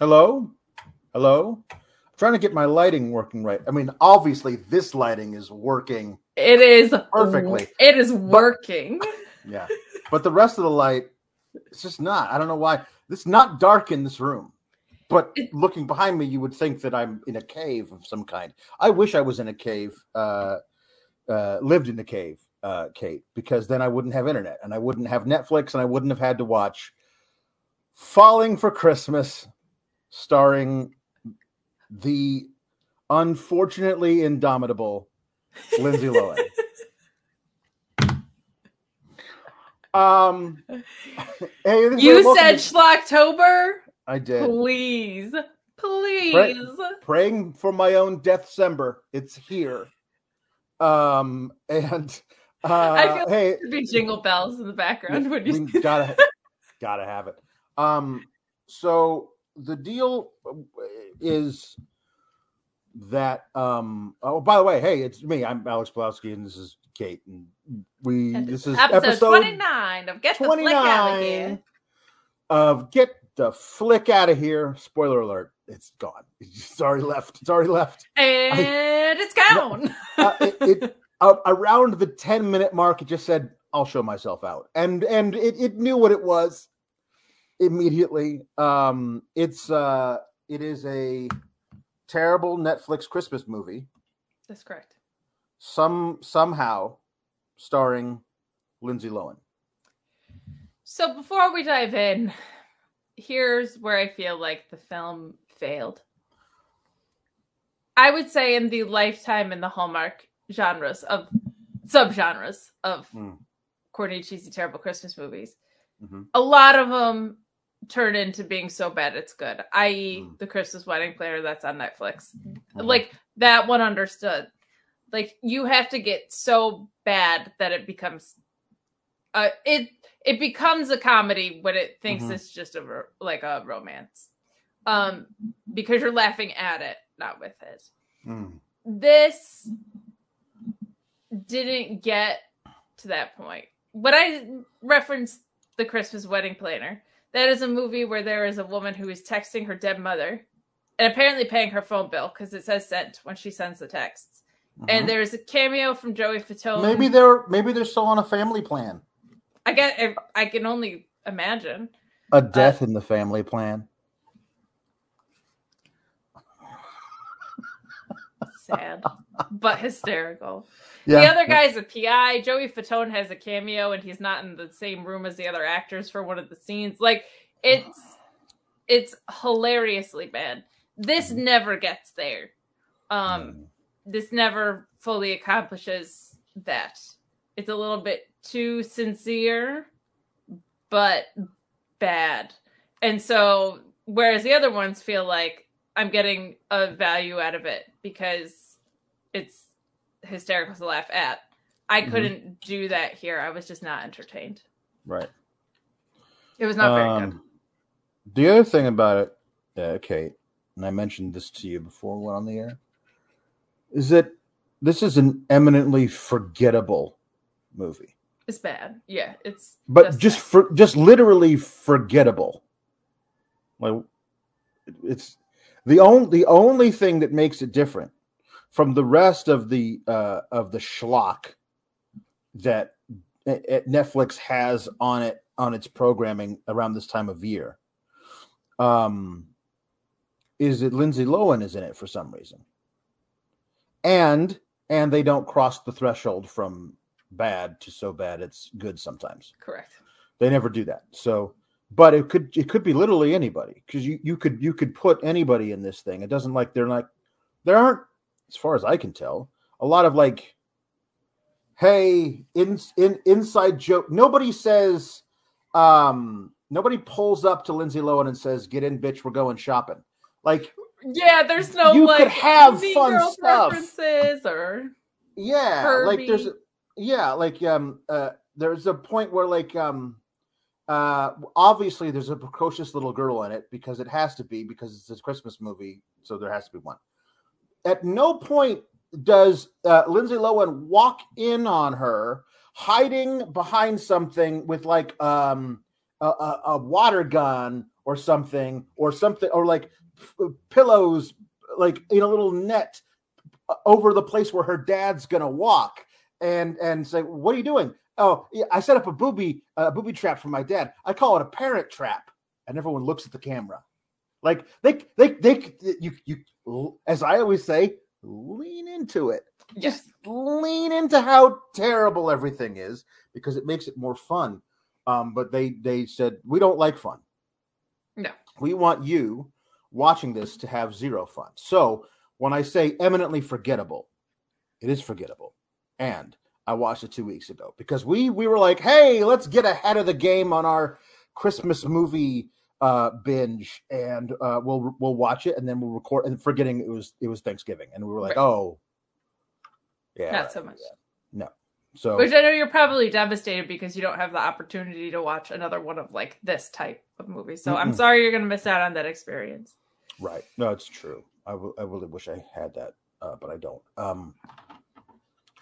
Hello? Hello? I'm trying to get my lighting working right. I mean, obviously, this lighting is working. It is Perfectly. It is working. Yeah. But the rest of the light, it's just not. I don't know why. It's not dark in this room. But looking behind me, you would think that I'm in a cave of some kind. I wish I was in a cave, uh, uh, lived in a cave, uh, Kate, because then I wouldn't have internet and I wouldn't have Netflix and I wouldn't have had to watch Falling for Christmas, starring the unfortunately indomitable Lindsay Lohan. um, hey, you said to- Schlocktober? I did. Please. Please. Right. praying for my own Deathcember. It's here. Um and uh I feel hey There'd be jingle bells in the background when you gotta gotta have it. Um so the deal is that um oh by the way, hey, it's me. I'm Alex Pawlowski and this is Kate and we this is episode, episode 29 of Get the Flick Out of Here. of Get the Flick Out of Here. Spoiler alert, it's gone. It's already left. It's already left. And it's gone. uh, it, it uh, around the 10 minute mark it just said i'll show myself out and and it, it knew what it was immediately um it's uh it is a terrible netflix christmas movie That's correct. some somehow starring lindsay lohan So before we dive in, here's where I feel like the film failed. I would say in the lifetime and the hallmark genres of subgenres of Mm. corny, cheesy, terrible Christmas movies, Mhm. a lot of them turn into being so bad it's good. I.e., Mm. the Christmas Wedding Planner that's on Netflix. Mhm. Like that one understood. Like you have to get so bad that it becomes uh it it becomes a comedy when it thinks Mhm. it's just a like a romance. Um because you're laughing at it, not with it. Mm. This didn't get to that point. When I referenced the Christmas Wedding Planner, that is a movie where there is a woman who is texting her dead mother and apparently paying her phone bill because it says sent when she sends the texts. And Mhm. there's a cameo from Joey Fatone. maybe they're maybe they're still on a family plan I get. I can only imagine. a death in the family plan Sad, but hysterical. yeah The other guy's a PI. Joey Fatone has a cameo, and he's not in the same room as the other actors for one of the scenes. Like it's it's hilariously bad. This never gets there. Um, this never fully accomplishes that. It's a little bit too sincere, but bad. And so, whereas the other ones feel like I'm getting a value out of it because it's hysterical to laugh at, I Mhm. couldn't do that here. I was just not entertained. right It was not very good. Um, The other thing about it, uh, Kate, and I mentioned this to you before we went on the air, is that this is an eminently forgettable movie, It's bad. Yeah, it's but just, bad. for just literally forgettable. Like it's the only the only thing that makes it different from the rest of the uh, of the schlock that Netflix has on it on its programming around this time of year. Um, is that Lindsay Lohan is in it for some reason, and and they don't cross the threshold from bad to so bad it's good sometimes. correct. They never do that. So, but it could it could be literally anybody because you you could you could put anybody in this thing. It doesn't like they're like there aren't as far as I can tell a lot of like hey in in inside joke. Nobody says um nobody pulls up to Lindsay Lohan and says get in bitch we're going shopping. Like Yeah, there's no You like could have fun stuff. references or yeah like there's yeah like um uh there's a point where like um uh obviously there's a precocious little girl in it because it has to be because it's a christmas movie so there has to be one at no point does uh, lindsay lohan walk in on her hiding behind something with like um a, a, a water gun or something, or something, or like f- pillows, like in a little net uh, over the place where her dad's gonna walk, and and say, "What are you doing?" Oh, yeah, I set up a booby a booby trap for my dad. I call it a parent trap, and everyone looks at the camera, like they they they you you as I always say, lean into it. Just lean into how terrible everything is because it makes it more fun. Um, but they they said we don't like fun. No. We want you watching this to have zero fun. So when I say eminently forgettable, it is forgettable. And I watched it two weeks ago because we we were like, hey, let's get ahead of the game on our Christmas movie uh binge and uh we'll we'll watch it and then we'll record and forgetting it was it was Thanksgiving and we were like, Right. oh yeah. Not so much. No. So Which I know you're probably devastated because you don't have the opportunity to watch another one of like this type of movie. So I'm sorry you're going to miss out on that experience. Right. No, it's true. I w- I really wish I had that, uh, but I don't. Um,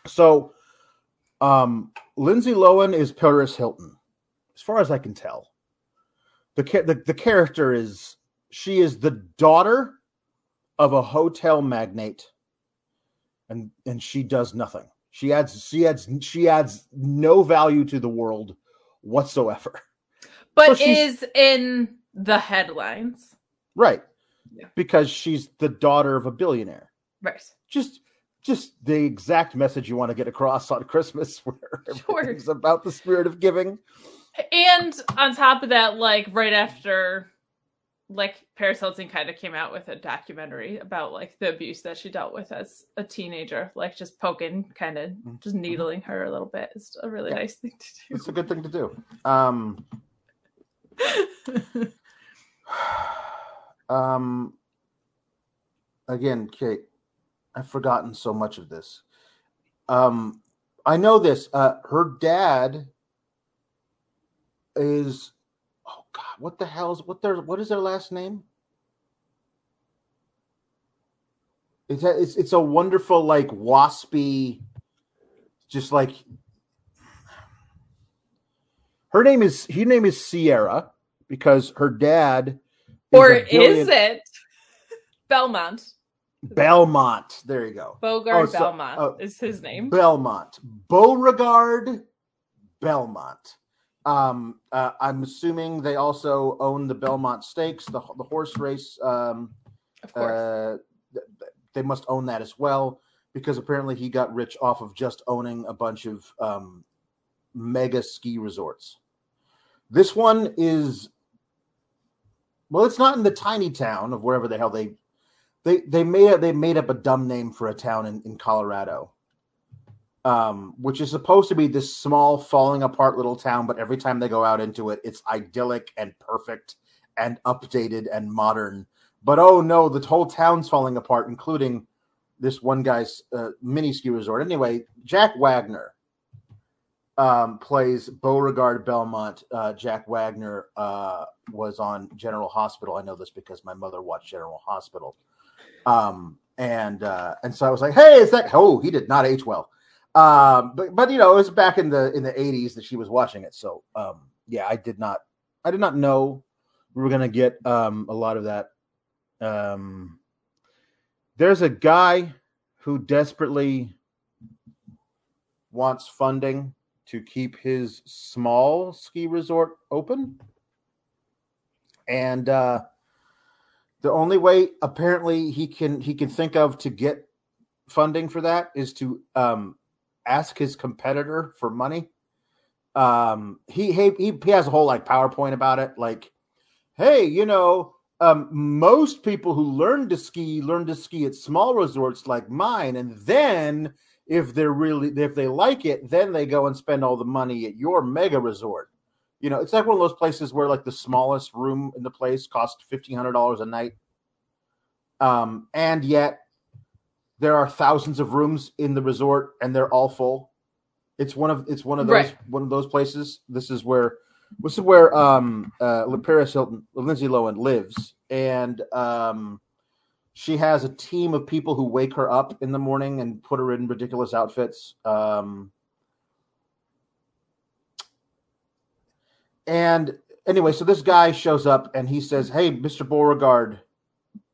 so, um, Lindsay Lohan is Paris Hilton, as far as I can tell. The, the the character is she is the daughter of a hotel magnate, and and she does nothing. She adds she adds she adds no value to the world whatsoever. But So is in the headlines. Right. Yeah. Because she's the daughter of a billionaire. Right. just just the exact message you want to get across on Christmas where Sure. everything's about the spirit of giving. And on top of that, like right after like Paris Hilton kind of came out with a documentary about like the abuse that she dealt with as a teenager, like just poking, kind of just needling her a little bit. It's a really Yeah. nice thing to do. It's a good thing to do. Um to do. um again, Kate, I've forgotten so much of this. Um I know this. Uh her dad is oh god, what the hell is what their what is their last name? It's a, it's it's a wonderful like waspy just like her name is her name is Sierra because her dad or a is it Belmont? Belmont. There you go. Bogart Oh, so- Belmont oh. is his name. Belmont. Beauregard Belmont. Um, uh, I'm assuming they also own the Belmont Stakes, the, the horse race. Um, Of course. uh, th- th- they must own that as well because apparently he got rich off of just owning a bunch of um, mega ski resorts. This one is, well, it's not in the tiny town of wherever the hell they they they made a, they made up a dumb name for a town in, in Colorado, um, which is supposed to be this small falling apart little town, but every time they go out into it, it's idyllic and perfect and updated and modern. But oh no, the whole town's falling apart, including this one guy's uh, mini ski resort. Anyway, Jack Wagner um, plays Beauregard Belmont. Uh, Jack Wagner uh, was on General Hospital. I know this because my mother watched General Hospital. Um, and uh, and so I was like, hey, is that? Oh, he did not age well. Um, but but you know, it was back in the in the eighties that she was watching it. So um, yeah, I did not I did not know we were gonna get um a lot of that. Um, there's a guy who desperately wants funding to keep his small ski resort open. And uh, the only way apparently he can he can think of to get funding for that is to um, ask his competitor for money. Um, he, he he has a whole like PowerPoint about it, like, hey, you know, um, most people who learn to ski learn to ski at small resorts like mine, and then if they're really if they like it, then they go and spend all the money at your mega resort. You know, it's like one of those places where like the smallest room in the place costs fifteen hundred dollars a night, um, and yet there are thousands of rooms in the resort, and they're all full. It's one of it's one of those Right. one of those places. This is where this is where um uh Paris Hilton Lindsay Lohan lives, and um she has a team of people who wake her up in the morning and put her in ridiculous outfits. Um, and anyway, so this guy shows up and he says, "Hey, Mr. Beauregard,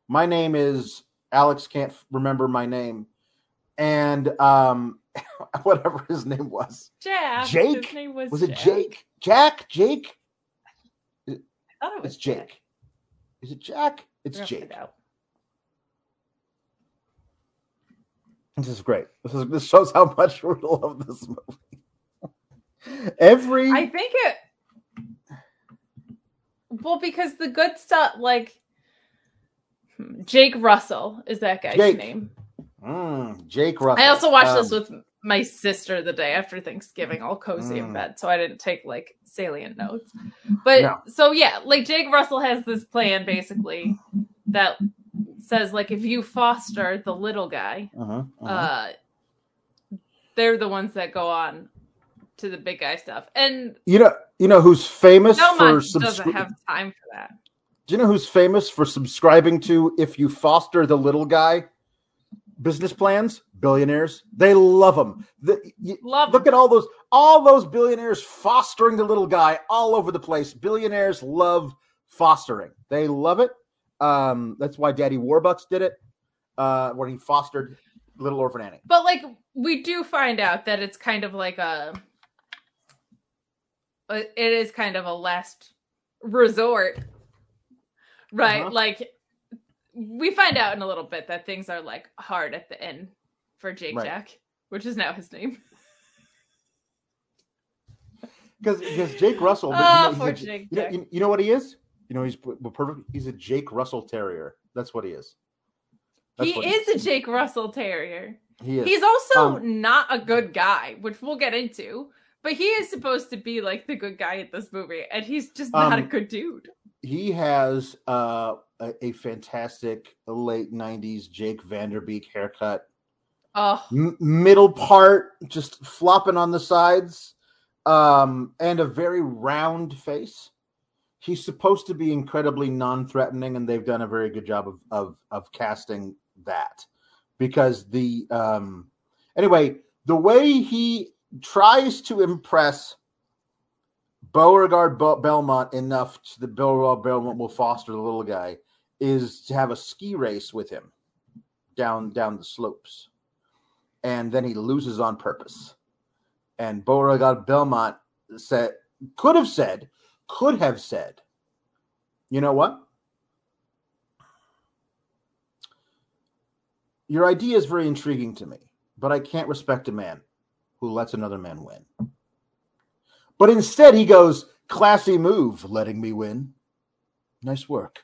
my name is Alex. Can't f- remember my name, and um, whatever his name was, Jack. Jake? His name was, was it Jake? Jack? Jake? I thought it was Jake. Is it Jack? It's Jake. This is great. This is this shows how much we love this movie. Every I think it. Well, because the good stuff, like Jake Russell is that guy's Jake. name. Mm, Jake Russell. I also watched this Um, with my sister the day after Thanksgiving, all cozy in Mm. bed, so I didn't take like salient notes. But No. so yeah, like Jake Russell has this plan basically that says like if you foster the little guy, uh-huh, uh-huh. uh, they're the ones that go on to the big guy stuff, and you know, you know who's famous for Belmont doesn't have time for that. Do you know who's famous for subscribing to if you foster the little guy business plans? Billionaires. They love them. The, you, Love look at all those all those billionaires fostering the little guy all over the place. Billionaires love fostering. They love it. Um, that's why Daddy Warbucks did it uh, when he fostered Little Orphan Annie. But like we do find out that it's kind of like a it is kind of a last resort. Right? Uh-huh. Like we find out in a little bit that things are like hard at the end for Jake Right. Jack, which is now his name. Because because Jake Russell, Oh, you know, poor a- Jake you know, you- you know what he is? You know he's perfect. He's a Jake Russell Terrier. That's what he is. That's he is a Jake Russell Terrier. He is. He's also Um, not a good guy, which we'll get into. But he is supposed to be like the good guy in this movie, and he's just not a Um, good dude. He has uh, a, a fantastic late '90s Jake Van Der Beek haircut. Oh, M- middle part just flopping on the sides, um, and a very round face. He's supposed to be incredibly non-threatening, and they've done a very good job of of, of casting that because the um, anyway the way he tries to impress Beauregard Be- Belmont enough to the Beauregard Belmont will foster the little guy is to have a ski race with him down down the slopes, and then he loses on purpose. And Beauregard Belmont said could have said could have said, you know what? Your idea is very intriguing to me, but I can't respect a man who lets another man win. But instead, he goes, classy move, letting me win. Nice work.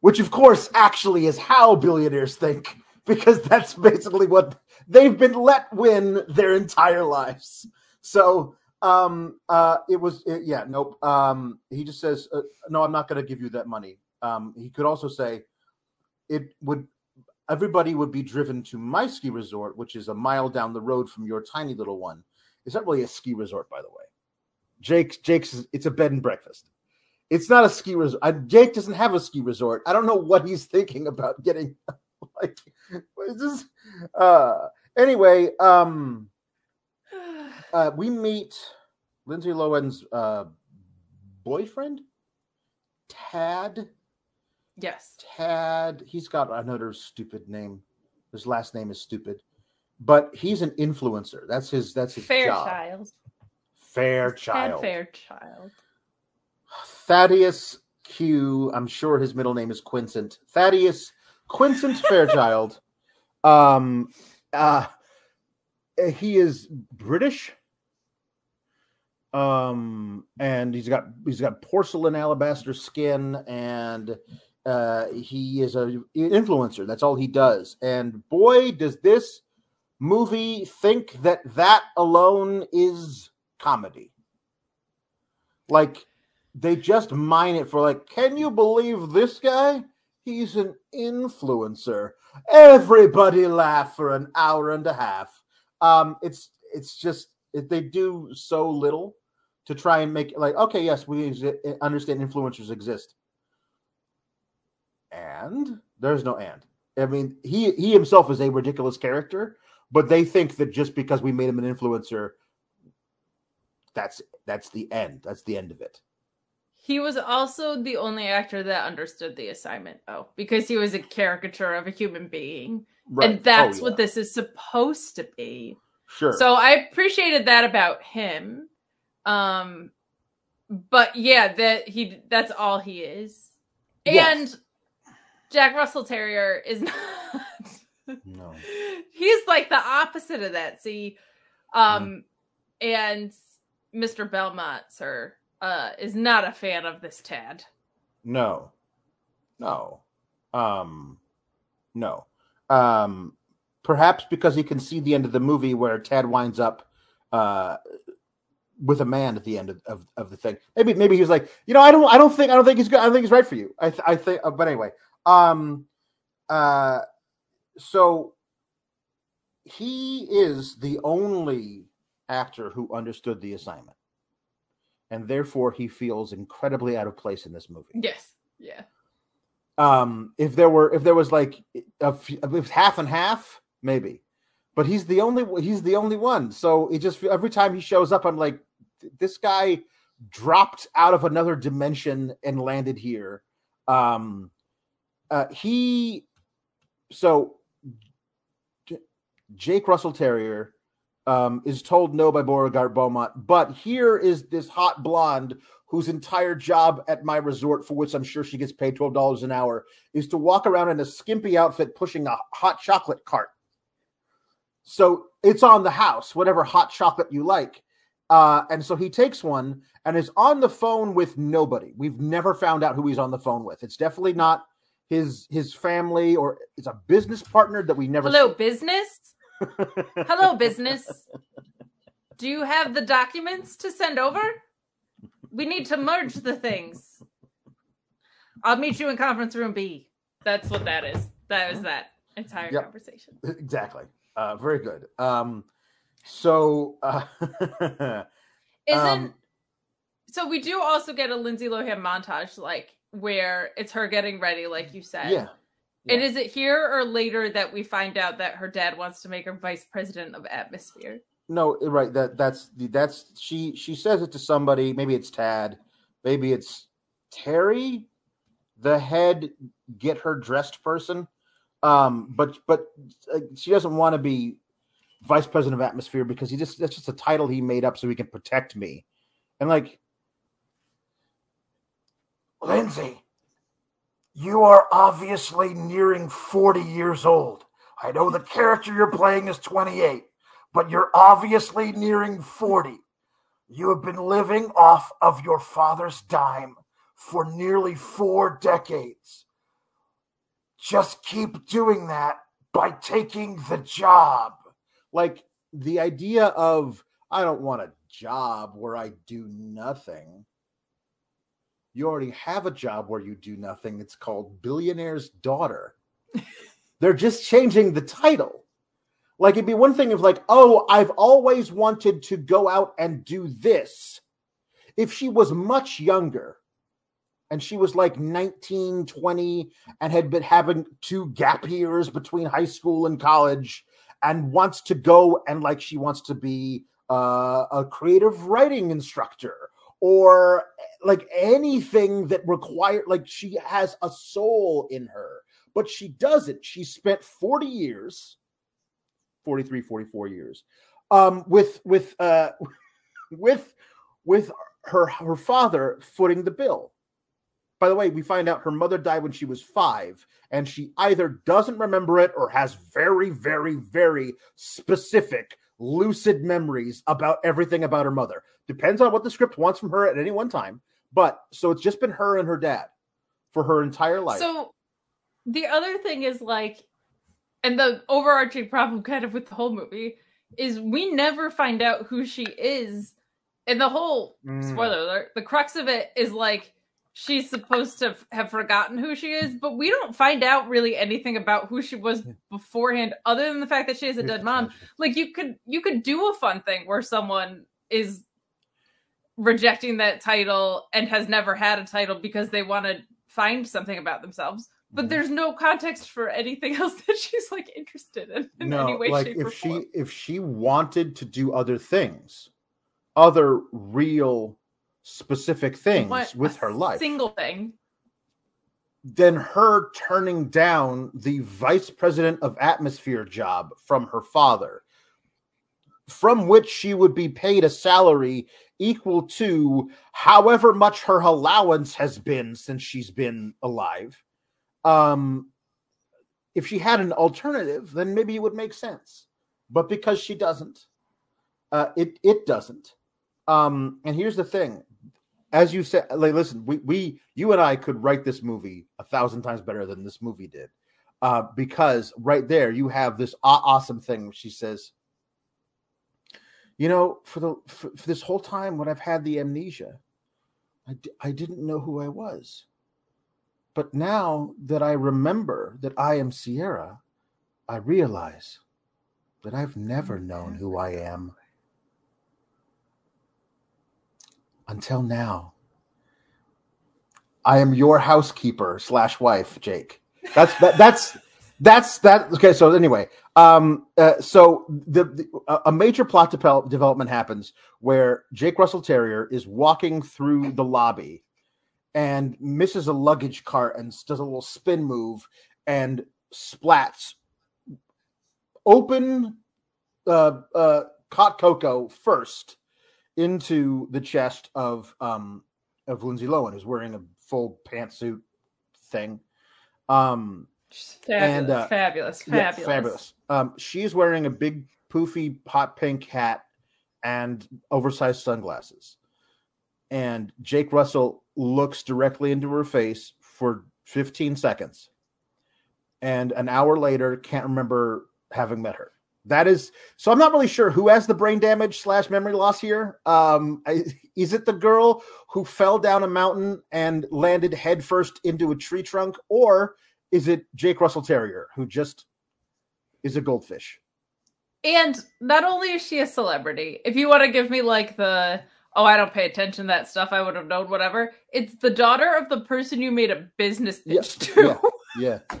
Which, of course, actually is how billionaires think, because that's basically what they've been let win their entire lives. So, um, uh, it was, it- yeah, nope. Um, he just says, uh, no, I'm not going to give you that money. Um, he could also say, it would, everybody would be driven to my ski resort, which is a mile down the road from your tiny little one. It's not really a ski resort, by the way. Jake's Jake's it's a bed and breakfast. It's not a ski resort. Uh, Jake doesn't have a ski resort. I don't know what he's thinking about getting like just uh anyway, um uh we meet Lindsay Lohan's uh boyfriend Tad yes. Tad he's got another stupid name. His last name is stupid. But he's an influencer. That's his that's his job. Fairchild. Fairchild. Fairchild. Thaddeus Q. I'm sure his middle name is Quincent. Thaddeus Quincent Fairchild. Um, uh, he is British. Um, and he's got he's got porcelain alabaster skin, and uh, he is a an influencer. That's all he does. And boy, does this movie think that that alone is comedy. Like they just mine it for like, can you believe this guy? He's an influencer. Everybody laugh for an hour and a half. Um, it's it's just they do so little to try and make like okay, yes, we exi- understand influencers exist, and there's no and. I mean, he he himself is a ridiculous character, but they think that just because we made him an influencer, that's that's the end. That's the end of it. He was also the only actor that understood the assignment, though, because he was a caricature of a human being. Right. And that's Oh, what this is supposed to be. Sure. So I appreciated that about him. Um but yeah, that he that's all he is. Yes. And Jack Russell Terrier is not no. He's like the opposite of that. See, um Mm-hmm. and Mr. Belmont, sir, uh is not a fan of this Tad. No. No. Um no. Um perhaps because he can see the end of the movie where Tad winds up uh with a man at the end of, of, of the thing. Maybe maybe he was like, you know, I don't I don't think I don't think he's good. I don't think he's right for you. I th- I think uh, but anyway. Um uh so he is the only actor who understood the assignment. And therefore he feels incredibly out of place in this movie Yes. Yeah. um if there were if there was like a f- if half and half maybe but he's the only he's the only one so it just every time he shows up i'm like this guy dropped out of another dimension and landed here um uh he so J- jake russell terrier um is told no by beauregard beaumont but here is this hot blonde whose entire job at my resort, for which I'm sure she gets paid twelve dollars an hour, is to walk around in a skimpy outfit pushing a hot chocolate cart. So it's on the house, whatever hot chocolate you like. Uh, and so he takes one and is on the phone with nobody. We've never found out who he's on the phone with. It's definitely not his his family or it's a business partner that we never. Hello, business. Hello, business. Do you have the documents to send over? We need to merge the things. I'll meet you in conference room B. That's what that is. That is that entire Yep. conversation. exactly. Uh, very good. Um, so uh, Isn't Um, so? We do also get a Lindsay Lohan montage, like where it's her getting ready, like you said. yeah. And is it here or later that we find out that her dad wants to make her vice president of atmosphere? No, right. That that's the that's she she says it to somebody. Maybe it's Tad. Maybe it's Terry, the head get her dressed person. Um, but but uh, she doesn't want to be vice president of atmosphere because he just that's just a title he made up so he can protect me. And like Lindsay, you are obviously nearing 40 years old. I know the character you're playing is 28, but you're obviously nearing 40. You have been living off of your father's dime for nearly four decades. Just keep doing that by taking the job. like the idea of I don't want a job where I do nothing. You already have a job where you do nothing. It's called Billionaire's Daughter. They're just changing the title. Like it'd be one thing if like, oh, I've always wanted to go out and do this. If she was much younger and she was like 19, 20 and had been having two gap years between high school and college and wants to go and like she wants to be uh, a creative writing instructor or like anything that required like she has a soul in her but she doesn't. She spent 40 years 43 44 years um with with uh with with her her father footing the bill. By the way we find out her mother died when she was five and she either doesn't remember it or has very very very specific lucid memories about everything about her mother depends on what the script wants from her at any one time but so it's just been her and her dad for her entire life So the other thing is like, and the overarching problem kind of with the whole movie is we never find out who she is. And the whole Mm. spoiler alert, the crux of it is like she's supposed to have forgotten who she is, but we don't find out really anything about who she was beforehand, other than the fact that she has a Here's dead mom. Like you could you could do a fun thing where someone is rejecting that title and has never had a title because they want to find something about themselves but Mhm. there's no context for anything else that she's like interested in in no any way like shape or if she form. if she wanted to do other things other real specific things What- with her life Single thing. than her turning down the vice president of atmosphere job from her father, from which she would be paid a salary equal to however much her allowance has been since she's been alive. Um, if she had an alternative, then maybe it would make sense. But because she doesn't, uh, it it doesn't. Um, and here's the thing: as you said, like, listen, we, we, you and I could write this movie a thousand times better than this movie did, uh, because right there you have this awesome thing. Where she says, "You know, for the for, for this whole time when I've had the amnesia, I d- I didn't know who I was, but now that I remember that I am Sierra, I realize that I've never known who I am." Until now. I am your housekeeper slash wife, Jake. That's that, that's that's that. Okay, so anyway, um, uh, so the, the a- major plot devel- development happens where Jake Russell Terrier is walking through the lobby and misses a luggage cart and does a little spin move and splats open uh, uh, hot cocoa first into the chest of um of Lindsay Lohan, who's wearing a full pantsuit thing. Um, Fabulous, And, uh, fabulous, yeah, fabulous. fabulous. Um, she's wearing a big poofy hot pink hat and oversized sunglasses. And Jake Russell looks directly into her face for 15 seconds. And an hour later, can't remember having met her. That is so. I'm not really sure who has the brain damage slash memory loss here. Um, I, is it the girl who fell down a mountain and landed headfirst into a tree trunk, or is it Jake Russell Terrier who just is a goldfish? And not only is she a celebrity, if you want to give me like the oh, I don't pay attention to that stuff, I would have known whatever. It's the daughter of the person you made a business Yeah, pitch to. yeah. Yeah,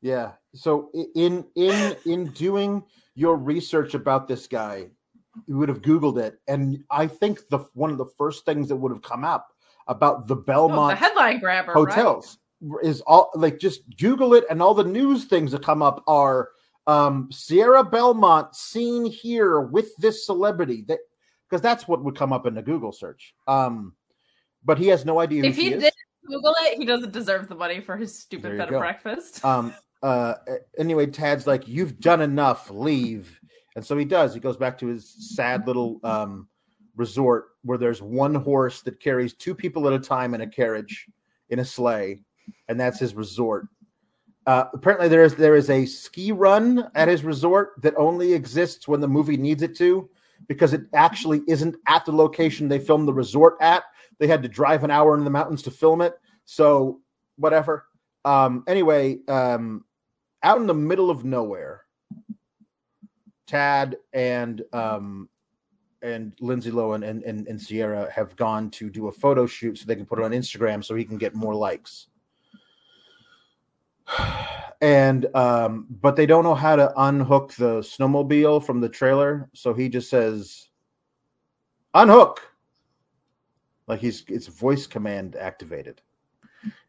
yeah. So in in in doing your research about this guy, you would have Googled it, and I think the one of the first things that would have come up about the Oh, the Belmont headline grabber, right? hotels is all like just Google it, and all the news things that come up are um, Sierra Belmont seen here with this celebrity. That because that's what would come up in the Google search. Um, but he has no idea If he is. did Google it, he doesn't deserve the money for his stupid bed of breakfast. um uh anyway tad's like you've done enough leave. And so he does. He goes back to his sad little um resort where there's one horse that carries two people at a time in a carriage in a sleigh and that's his resort. Uh, apparently there is there is a ski run at his resort that only exists when the movie needs it to because it actually isn't at the location they filmed the resort at. They had to drive an hour into the mountains to film it. So whatever. Um anyway um out in the middle of nowhere tad and um and lindsay lohan and, and and sierra have gone to do a photo shoot so they can put it on instagram so he can get more likes. And um but they don't know how to unhook the snowmobile from the trailer so he just says unhook! Like he's it's voice command activated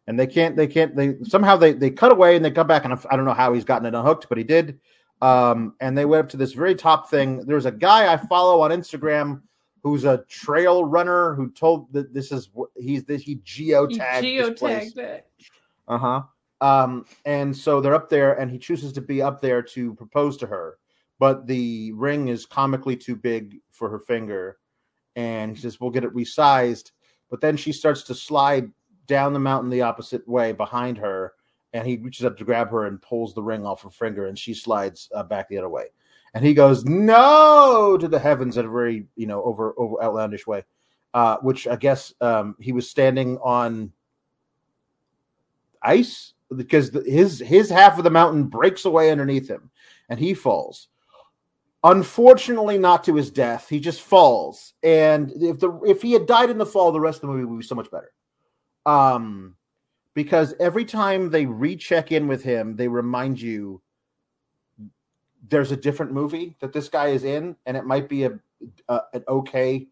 and they can't they can't they somehow they they cut away and they come back and i don't know how he's gotten it unhooked but he did. Um and they went up to this very top thing. There's a guy i follow on instagram who's a trail runner who told that this is what he's this he He geotagged place. geotagged it. uh-huh. Um and so they're up there and he chooses to be up there to propose to her but the ring is comically too big for her finger. And he says we'll get it resized. But then she starts to slide down the mountain the opposite way behind her and he reaches up to grab her and pulls the ring off her finger and she slides uh, back the other way. And he goes no! to the heavens in a very you know over over outlandish way uh which i guess um he was standing on ice because the, his his half of the mountain breaks away underneath him and he falls. Unfortunately not to his death he just falls and if the if he had died in the fall the rest of the movie would be so much better um because every time they recheck in with him they remind you there's a different movie that this guy is in and it might be a, a an okay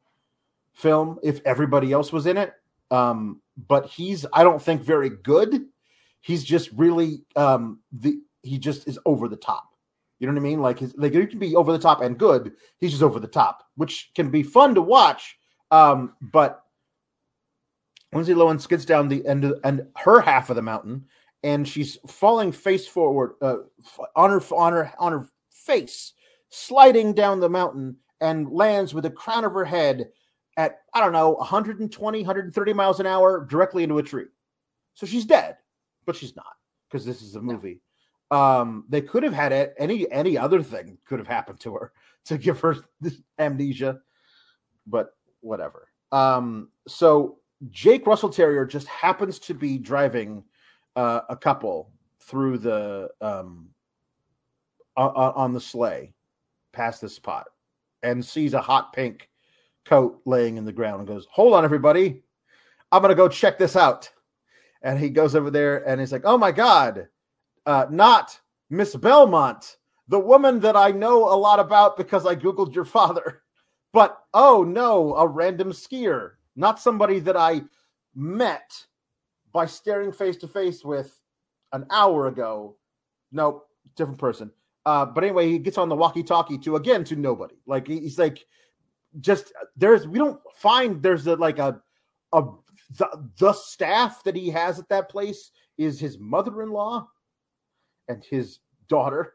film if everybody else was in it. Um, but he's I don't think very good. He's just really um the he just is over the top. You know what I mean? Like his like he can be over the top and good. He's just over the top, which can be fun to watch. Um, but Lindsay Lohan skids down the end of, and her half of the mountain, and she's falling face forward uh, on her on her on her face, sliding down the mountain, and lands with the crown of her head at I don't know 120, 130 miles an hour directly into a tree. So she's dead, but she's not because this is a movie. Um, they could have had it, any any other thing could have happened to her to give her amnesia, but whatever. Um, so Jake Russell Terrier just happens to be driving uh, a couple through the um, on, on the sleigh past this spot and sees a hot pink coat laying in the ground and goes, "Hold on, everybody, I'm gonna go check this out." And he goes over there and he's like, "Oh my god, uh, not Miss Belmont, the woman that I know a lot about because I googled your father, but oh no, a random skier, not somebody that I met by staring face to face with an hour ago. Nope, different person." Uh, but anyway, he gets on the walkie-talkie to again to nobody. Like he's like, just there's we don't find there's a like a a the, the staff that he has at that place is his mother-in-law and his daughter,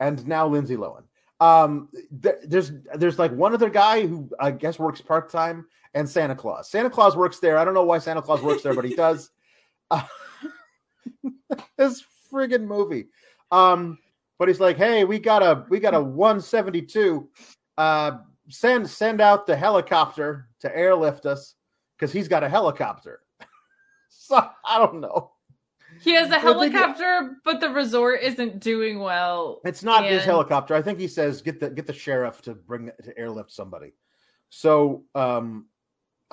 and now Lindsay Lohan. Um, th- there's there's like one other guy who I guess works part time, and Santa Claus. Santa Claus works there. I don't know why Santa Claus works there, but he does. Uh, this friggin' movie. Um, but he's like, hey, we got a we got a 172. Uh, send send out the helicopter to airlift us because he's got a helicopter. so I don't know. He has a helicopter, but the resort isn't doing well. It's not his helicopter. I think he says get the get the sheriff to bring to airlift somebody. So, um,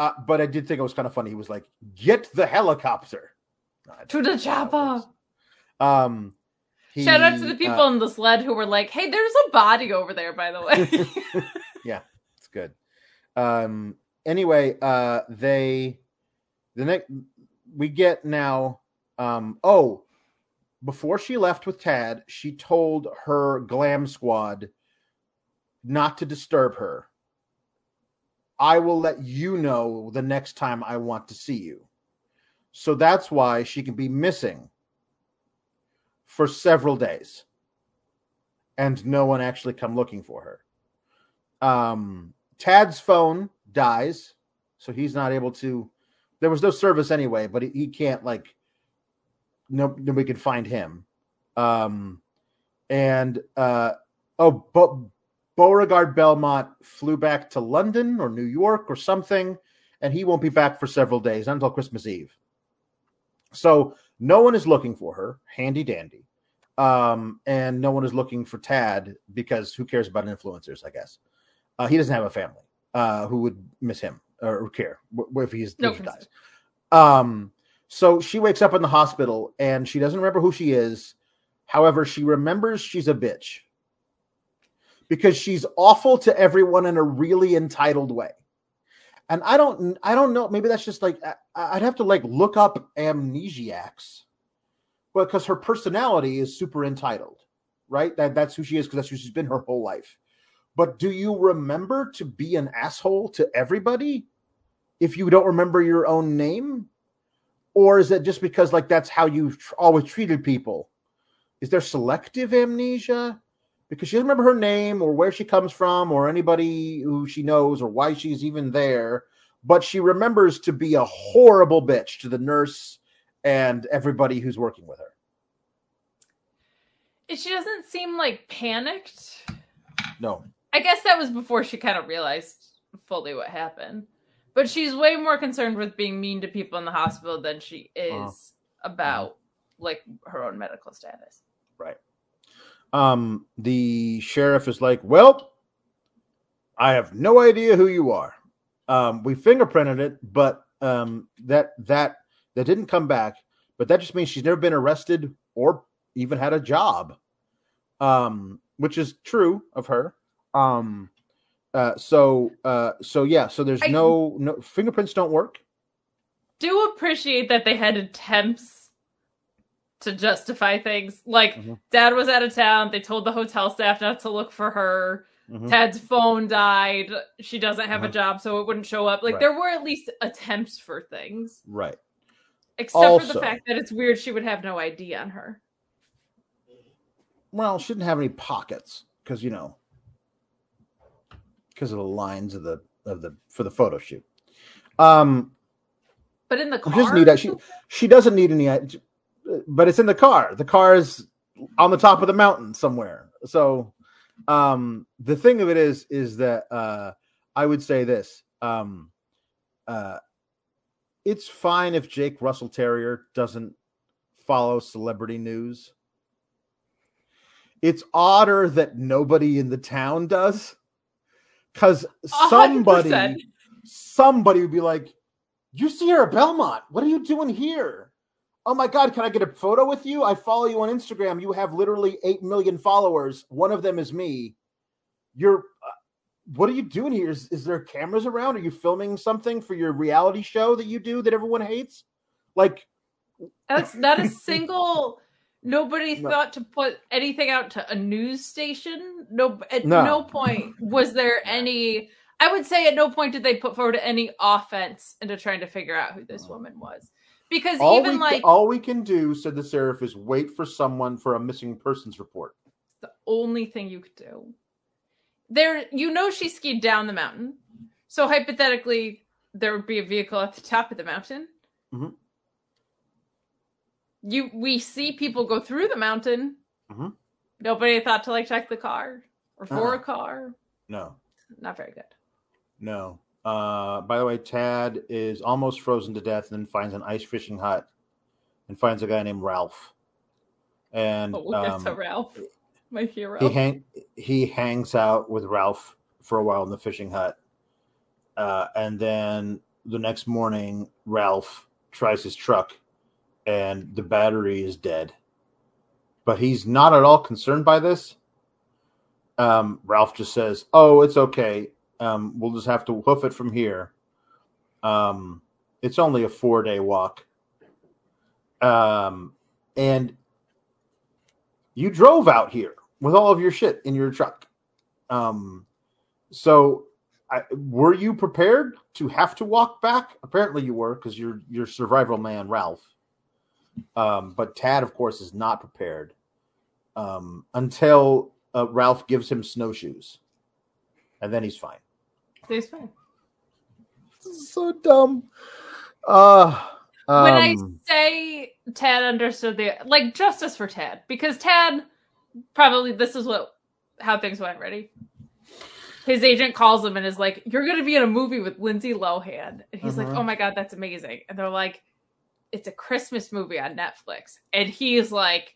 uh, but I did think it was kind of funny. He was like, "Get the helicopter To the don't know how that chopper. Um, he, Shout out to the people uh, in the sled who were like, "Hey, there's a body over there." By the way, yeah, it's good. Um, anyway, uh, they the next we get now. Um, oh, before she left with Tad, she told her glam squad not to disturb her. I will let you know the next time I want to see you. So that's why she can be missing for several days and no one actually come looking for her. Um, Tad's phone dies, so he's not able to. There was no service anyway, but he, can't like. No, nobody can find him. Um, and uh, oh, Bo- Beauregard Belmont flew back to London or New York or something, and he won't be back for several days until Christmas Eve. So no one is looking for her. Handy dandy. Um, and no one is looking for Tad because who cares about influencers? I guess uh, he doesn't have a family uh, who would miss him or, care if he's No if he dies. Um, so she wakes up in the hospital and she doesn't remember who she is. However, she remembers she's a bitch because she's awful to everyone in a really entitled way. And I don't, I don't know. Maybe that's just like I'd have to like look up amnesiacs, but because her personality is super entitled, right? That that's who she is because that's who she's been her whole life. But do you remember to be an asshole to everybody if you don't remember your own name? Or is it just because like that's how you've tr- always treated people? Is there selective amnesia? Because she doesn't remember her name or where she comes from or anybody who she knows or why she's even there, but she remembers to be a horrible bitch to the nurse and everybody who's working with her. she doesn't seem like panicked. No. I guess that was before she kind of realized fully what happened. But she's way more concerned with being mean to people in the hospital than she is Uh-huh. about like her own medical status. Right. Um, the sheriff is like, Well, I have no idea who you are. Um, we fingerprinted it, but um that that that didn't come back, but that just means she's never been arrested or even had a job. Um, which is true of her. Um Uh, so uh, so yeah. So there's I- no no fingerprints don't work. Do appreciate that they had attempts to justify things. Like Mhm. dad was out of town. They told the hotel staff not to look for her. Mhm. Tad's phone died. She doesn't have a Mhm. job, so it wouldn't show up. Like Right. there were at least attempts for things. Right. Except for the fact that it's weird she would have no ID on her. Well, she didn't have any pockets because you know because of the lines of the of the for the photo shoot. Um, But in the she car, doesn't need that. She she doesn't need any, but it's in the car. The car is on the top of the mountain somewhere. So, um, the thing of it is, is that uh, I would say this. Um, uh, it's fine if Jake Russell Terrier doesn't follow celebrity news. It's odder that nobody in the town does, because somebody 100%. somebody would be like, "You see her at Belmont? What are you doing here? Oh my God, can I get a photo with you? I follow you on Instagram. You have literally eight million followers. One of them is me. You're, uh, what are you doing here? Is, is there cameras around? Are you filming something for your reality show that you do that everyone hates? Like, That's not a single. Nobody No. thought to put anything out to a news station. No, at No. no. point was there any. I would say at no point did they put forward any offense into trying to figure out who this woman was, because all even we, like all we can do, said the sheriff, is wait for someone for a missing persons report. the only thing you could do. There, you know, she skied down the mountain, so hypothetically, there would be a vehicle at the top of the mountain. Mhm. You, we see people go through the mountain. Mhm. Nobody thought to like check the car or for Uh-uh. a car. No, Not very good. no. Uh, by the way, Tad is almost frozen to death and then finds an ice fishing hut and finds a guy named Ralph. And But we'll get to um, Ralph, my hero. he hang he hangs out with Ralph for a while in the fishing hut, uh, and then the next morning, Ralph tries his truck, and the battery is dead. But he's not at all concerned by this. Um, Ralph just says, "Oh, it's okay. Um, we'll just have to hoof it from here. Um, it's only a four day walk." Um, and you drove out here with all of your shit in your truck. Um, so I, were you prepared to have to walk back? Apparently you were because you're your survival man, Ralph. Um, but Tad, of course, is not prepared um, until uh, Ralph gives him snowshoes, and then he's fine. He's fine. So dumb. Uh, when I um, say Tad understood the like justice for Tad because Tad probably this is what how things went. Ready? His agent calls him and is like, "You're going to be in a movie with Lindsay Lohan," and he's like, Mhm. "Oh my god, that's amazing!" And they're like, "It's a Christmas movie on Netflix," and he's like,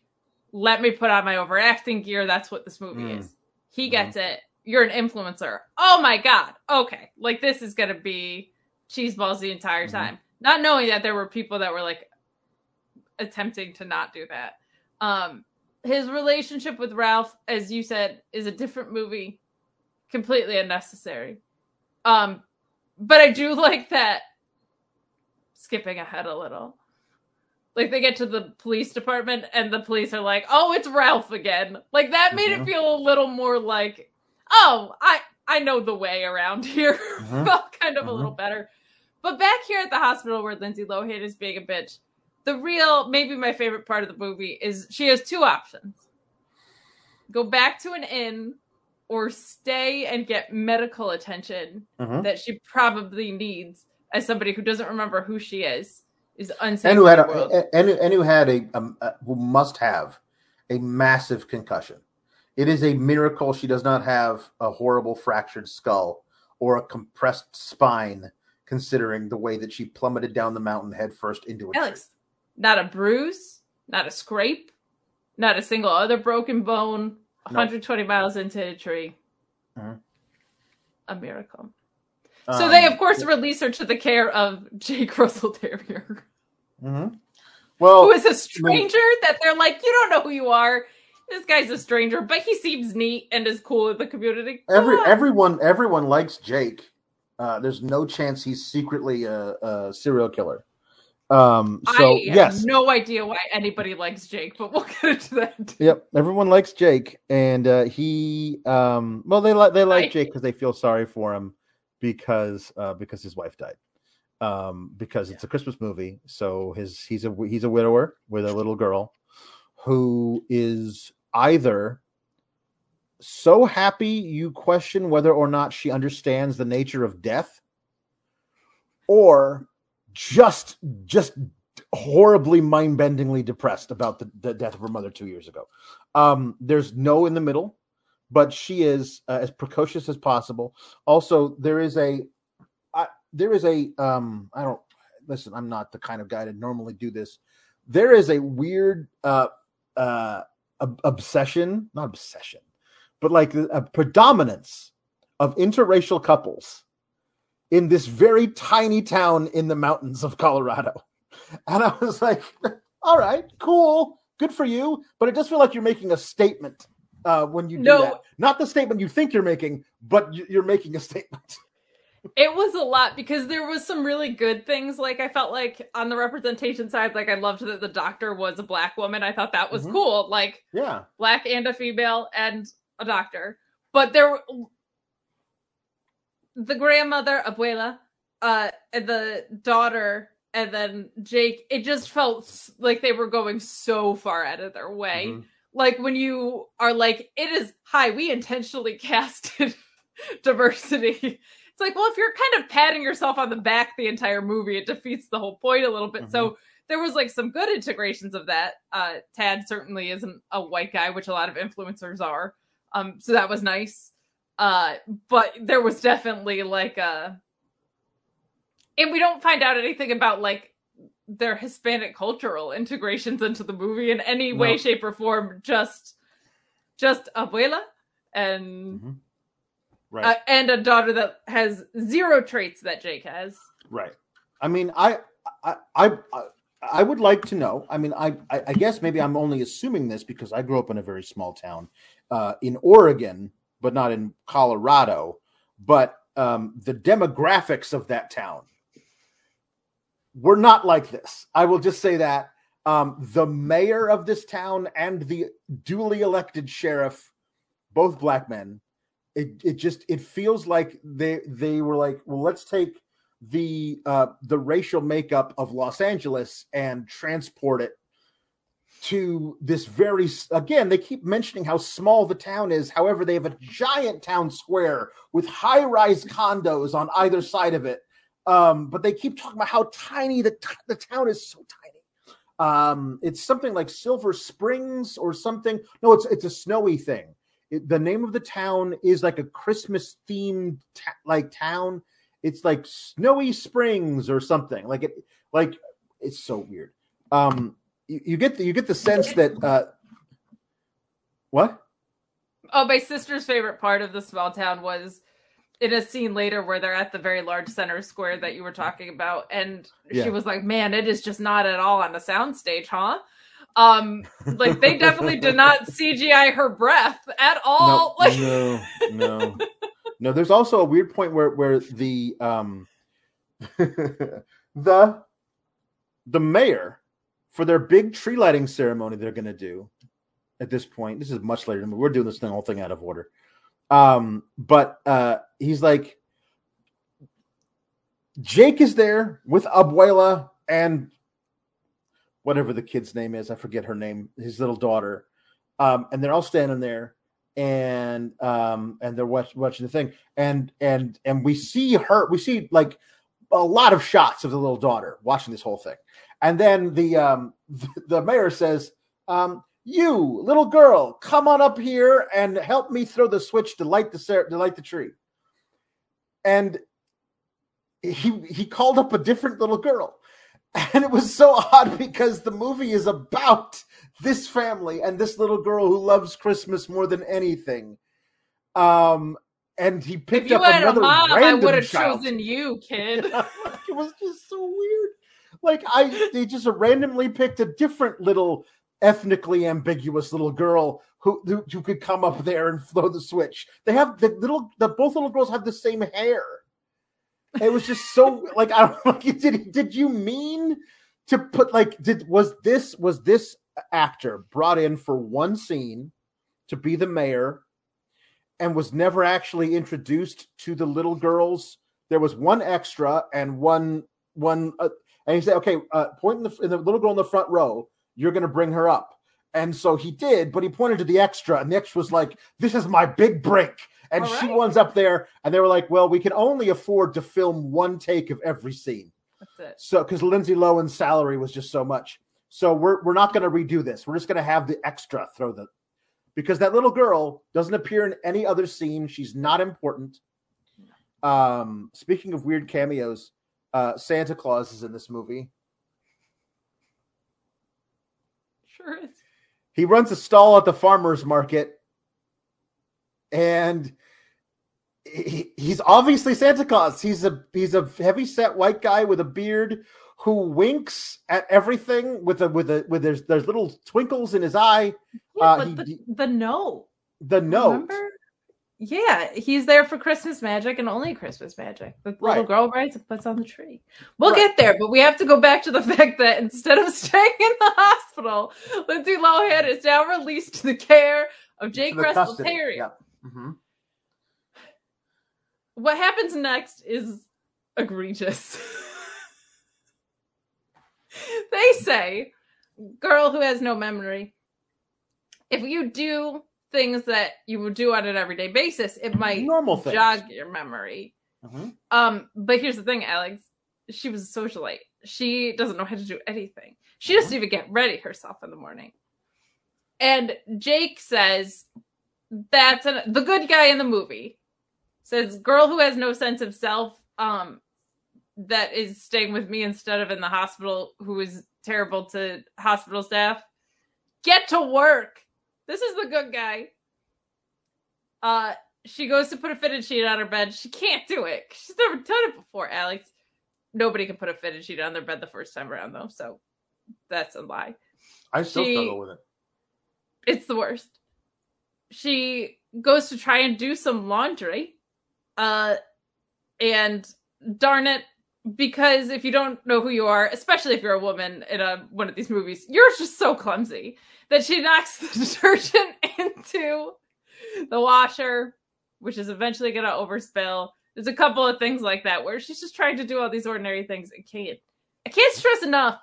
"Let me put on my overacting gear. That's what this movie Mm. is." He gets it. You're an influencer. Oh my god. Okay, like this is going to be cheeseballs the entire Mhm. time. Not knowing that there were people that were like attempting to not do that. Um his relationship with Ralph, as you said, is a different movie. Completely unnecessary. Um but I do like that skipping ahead a little. Like they get to the police department and the police are like, "Oh, it's Ralph again." Like that made Mhm. it feel a little more like, "Oh, I I know the way around here." Mhm. Felt kind of a Mhm. little better. But back here at the hospital where Lindsay Lohan is being a bitch, the real, maybe my favorite part of the movie is she has two options go back to an inn or stay and get medical attention mhm. that she probably needs as somebody who doesn't remember who she is, is unsafe. and who had a, and, and who had a, um, uh, who must have a massive concussion. It is a miracle she does not have a horrible fractured skull or a compressed spine, considering the way that she plummeted down the mountain headfirst into a tree. Alex, not a bruise, not a scrape, not a single other broken bone, No. 120 miles into a tree. Mhm. A miracle. so Um, they, of course, release her to the care of Jake Russell Terrier, mhm. Well, who is a stranger that they're like, you don't know who you are. This guy's a stranger, but he seems neat and is cool in the community. Every Ah. everyone everyone likes Jake. Uh, there's no chance he's secretly a, a serial killer. Um, so I yes, have no idea why anybody likes Jake, but we'll get into that. Yep, everyone likes Jake, and uh, he, um, well, they like they like I- Jake because they feel sorry for him because uh, because his wife died. Um, because it's a Christmas movie, so his he's a he's a widower with a little girl who is either so happy you question whether or not she understands the nature of death, or just just horribly mind-bendingly depressed about the, the death of her mother two years ago. Um, there's no in the middle, but she is uh, as precocious as possible. Also, there is a I, there is a um, I don't listen. I'm not the kind of guy to normally do this. There is a weird uh, uh, ob- obsession, not obsession, but like a predominance of interracial couples in this very tiny town in the mountains of Colorado. And I was like, all right, cool, good for you. But it does feel like you're making a statement uh, when you do No. that. Not the statement you think you're making, but you- you're making a statement. It was a lot because there was some really good things. Like I felt like on the representation side, like I loved that the doctor was a black woman. I thought that was Mhm. cool. Like Yeah. black and a female and a doctor. But there the grandmother, abuela, uh and the daughter and then Jake, it just felt like they were going so far out of their way. Mhm. Like when you are like, it is hi, we intentionally casted diversity. It's like, well, if you're kind of patting yourself on the back the entire movie, it defeats the whole point a little bit. So there was like some good integrations of that. Uh Tad certainly isn't a white guy, which a lot of influencers are. Um, so that was nice. Uh, but there was definitely like a and we don't find out anything about like their Hispanic cultural integrations into the movie in any way, shape, or form. Just, just abuela and Mhm. Right. uh, and a daughter that has zero traits that Jake has. Right. I mean, I, I, I, I- I would like to know. I mean, I, I, I guess maybe I'm only assuming this because I grew up in a very small town uh, in Oregon, but not in Colorado. But um, the demographics of that town were not like this. I will just say that um, the mayor of this town and the duly elected sheriff, both black men, it, it just it feels like they they were like, well, let's take the uh the racial makeup of Los Angeles and transport it to this very again they keep mentioning how small the town is. However they have a giant town square with high-rise condos on either side of it. Um but they keep talking about how tiny the t- the town is so tiny. Um it's something like Silver Springs or something. No it's it's a snowy thing it, the name of the town is like a Christmas themed ta- like town it's like snowy springs or something like it like it's so weird um you, you get the you get the sense that uh what Oh, my sister's favorite part of the small town was in a scene later where they're at the very large center square that you were talking about, and Yeah. she was like, "Man, it is just not at all on a soundstage, huh?" Um, like they definitely did not CGI her breath at all. like, no no. No there's also a weird point where where the um the the mayor for their big tree lighting ceremony they're going to do at this point this is much later we're doing this thing whole thing out of order. Um but uh he's like jake is there with abuela and whatever the kid's name is i forget her name his little daughter. Um and they're all standing there and um and they're watch, watching the thing. And and and we see her we see like a lot of shots of the little daughter watching this whole thing. And then the um the mayor says um you little girl come on up here and help me throw the switch to light the to light the tree. And he he called up a different little girl and it was so odd because the movie is about this family and this little girl who loves Christmas more than anything. Um, and he picked you up another mom, I random would have chosen you, kid. it was just so weird. Like I, they just randomly picked a different little ethnically ambiguous little girl who, who who could come up there and throw the switch. They have the little the both little girls have the same hair. It was just so like I don't know. Did did you mean to put like did was this was this actor brought in for one scene to be the mayor and was never actually introduced to the little girls? There was one extra and one one uh, and he said, "Okay, uh, point in the, in the little girl in the front row. You're going to bring her up." And so he did, but he pointed to the extra, and the extra was like, "This is my big break." And All she right. runs up there, and they were like, "Well, we can only afford to film one take of every scene." That's it. So because Lindsay Lohan's salary was just so much, so we're we're not going to redo this. We're just going to have the extra throw the because that little girl doesn't appear in any other scene. She's not important. Um, speaking of weird cameos, uh, Santa Claus is in this movie. Sure is. He runs a stall at the farmers market, and he, he's obviously Santa Claus. He's a he's a heavy set white guy with a beard who winks at everything with a with a with there's there's little twinkles in his eye. Yeah, Uh, but he- the, he- the note. The note. Remember? Yeah, he's there for Christmas magic and only Christmas magic. The little girl writes and puts on the tree. We'll Right. get there, but we have to go back to the fact that instead of staying in the hospital, Lindsay Lohan is now released to the care of Jake Russell. Yep. Mhm. What happens next is egregious. they say, girl who has no memory, if you do things that you would do on an everyday basis, it might Normal things. jog your memory. Mhm. Um, but here's the thing, Alex. She was a socialite. She doesn't know how to do anything. She doesn't even get ready herself in the morning. And Jake says that's an, the good guy in the movie. Says girl who has no sense of self, um, that is staying with me instead of in the hospital, who is terrible to hospital staff. Get to work. This is the good guy. Uh, she goes to put a fitted sheet on her bed. She can't do it. She's never done it before, Alex. Nobody can put a fitted sheet on their bed the first time around, though. So that's a lie. I still She- struggle with it. It's the worst. She goes to try and do some laundry. Uh, and darn it, because if you don't know who you are, especially if you're a woman in a one of these movies, you're just so clumsy that she knocks the detergent into the washer, which is eventually going to overspill. There's a couple of things like that where she's just trying to do all these ordinary things and can't. I can't stress enough.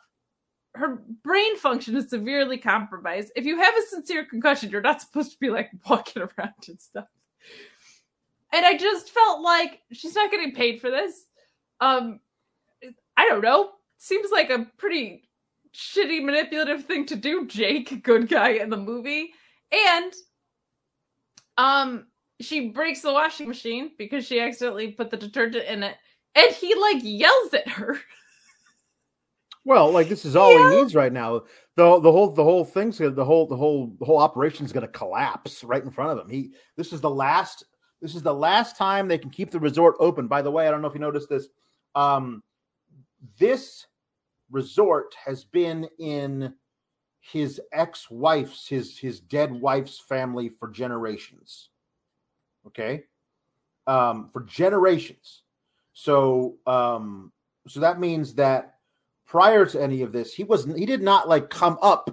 Her brain function is severely compromised. If you have a sincere concussion, you're not supposed to be like walking around and stuff. And I just felt like she's not getting paid for this. Um, I don't know. Seems like a pretty shitty manipulative thing to do, Jake, good guy in the movie. And um she breaks the washing machine because she accidentally put the detergent in it. And he like yells at her. Well, like this is all Yeah. he needs right now. The the whole the whole thing's gonna the whole the whole the whole operation's gonna collapse right in front of him. He this is the last this is the last time they can keep the resort open. By the way, I don't know if you noticed this. Um this resort has been in his ex-wife's his his dead wife's family for generations. Okay? Um for generations. So um so that means that prior to any of this, he wasn't he did not like come up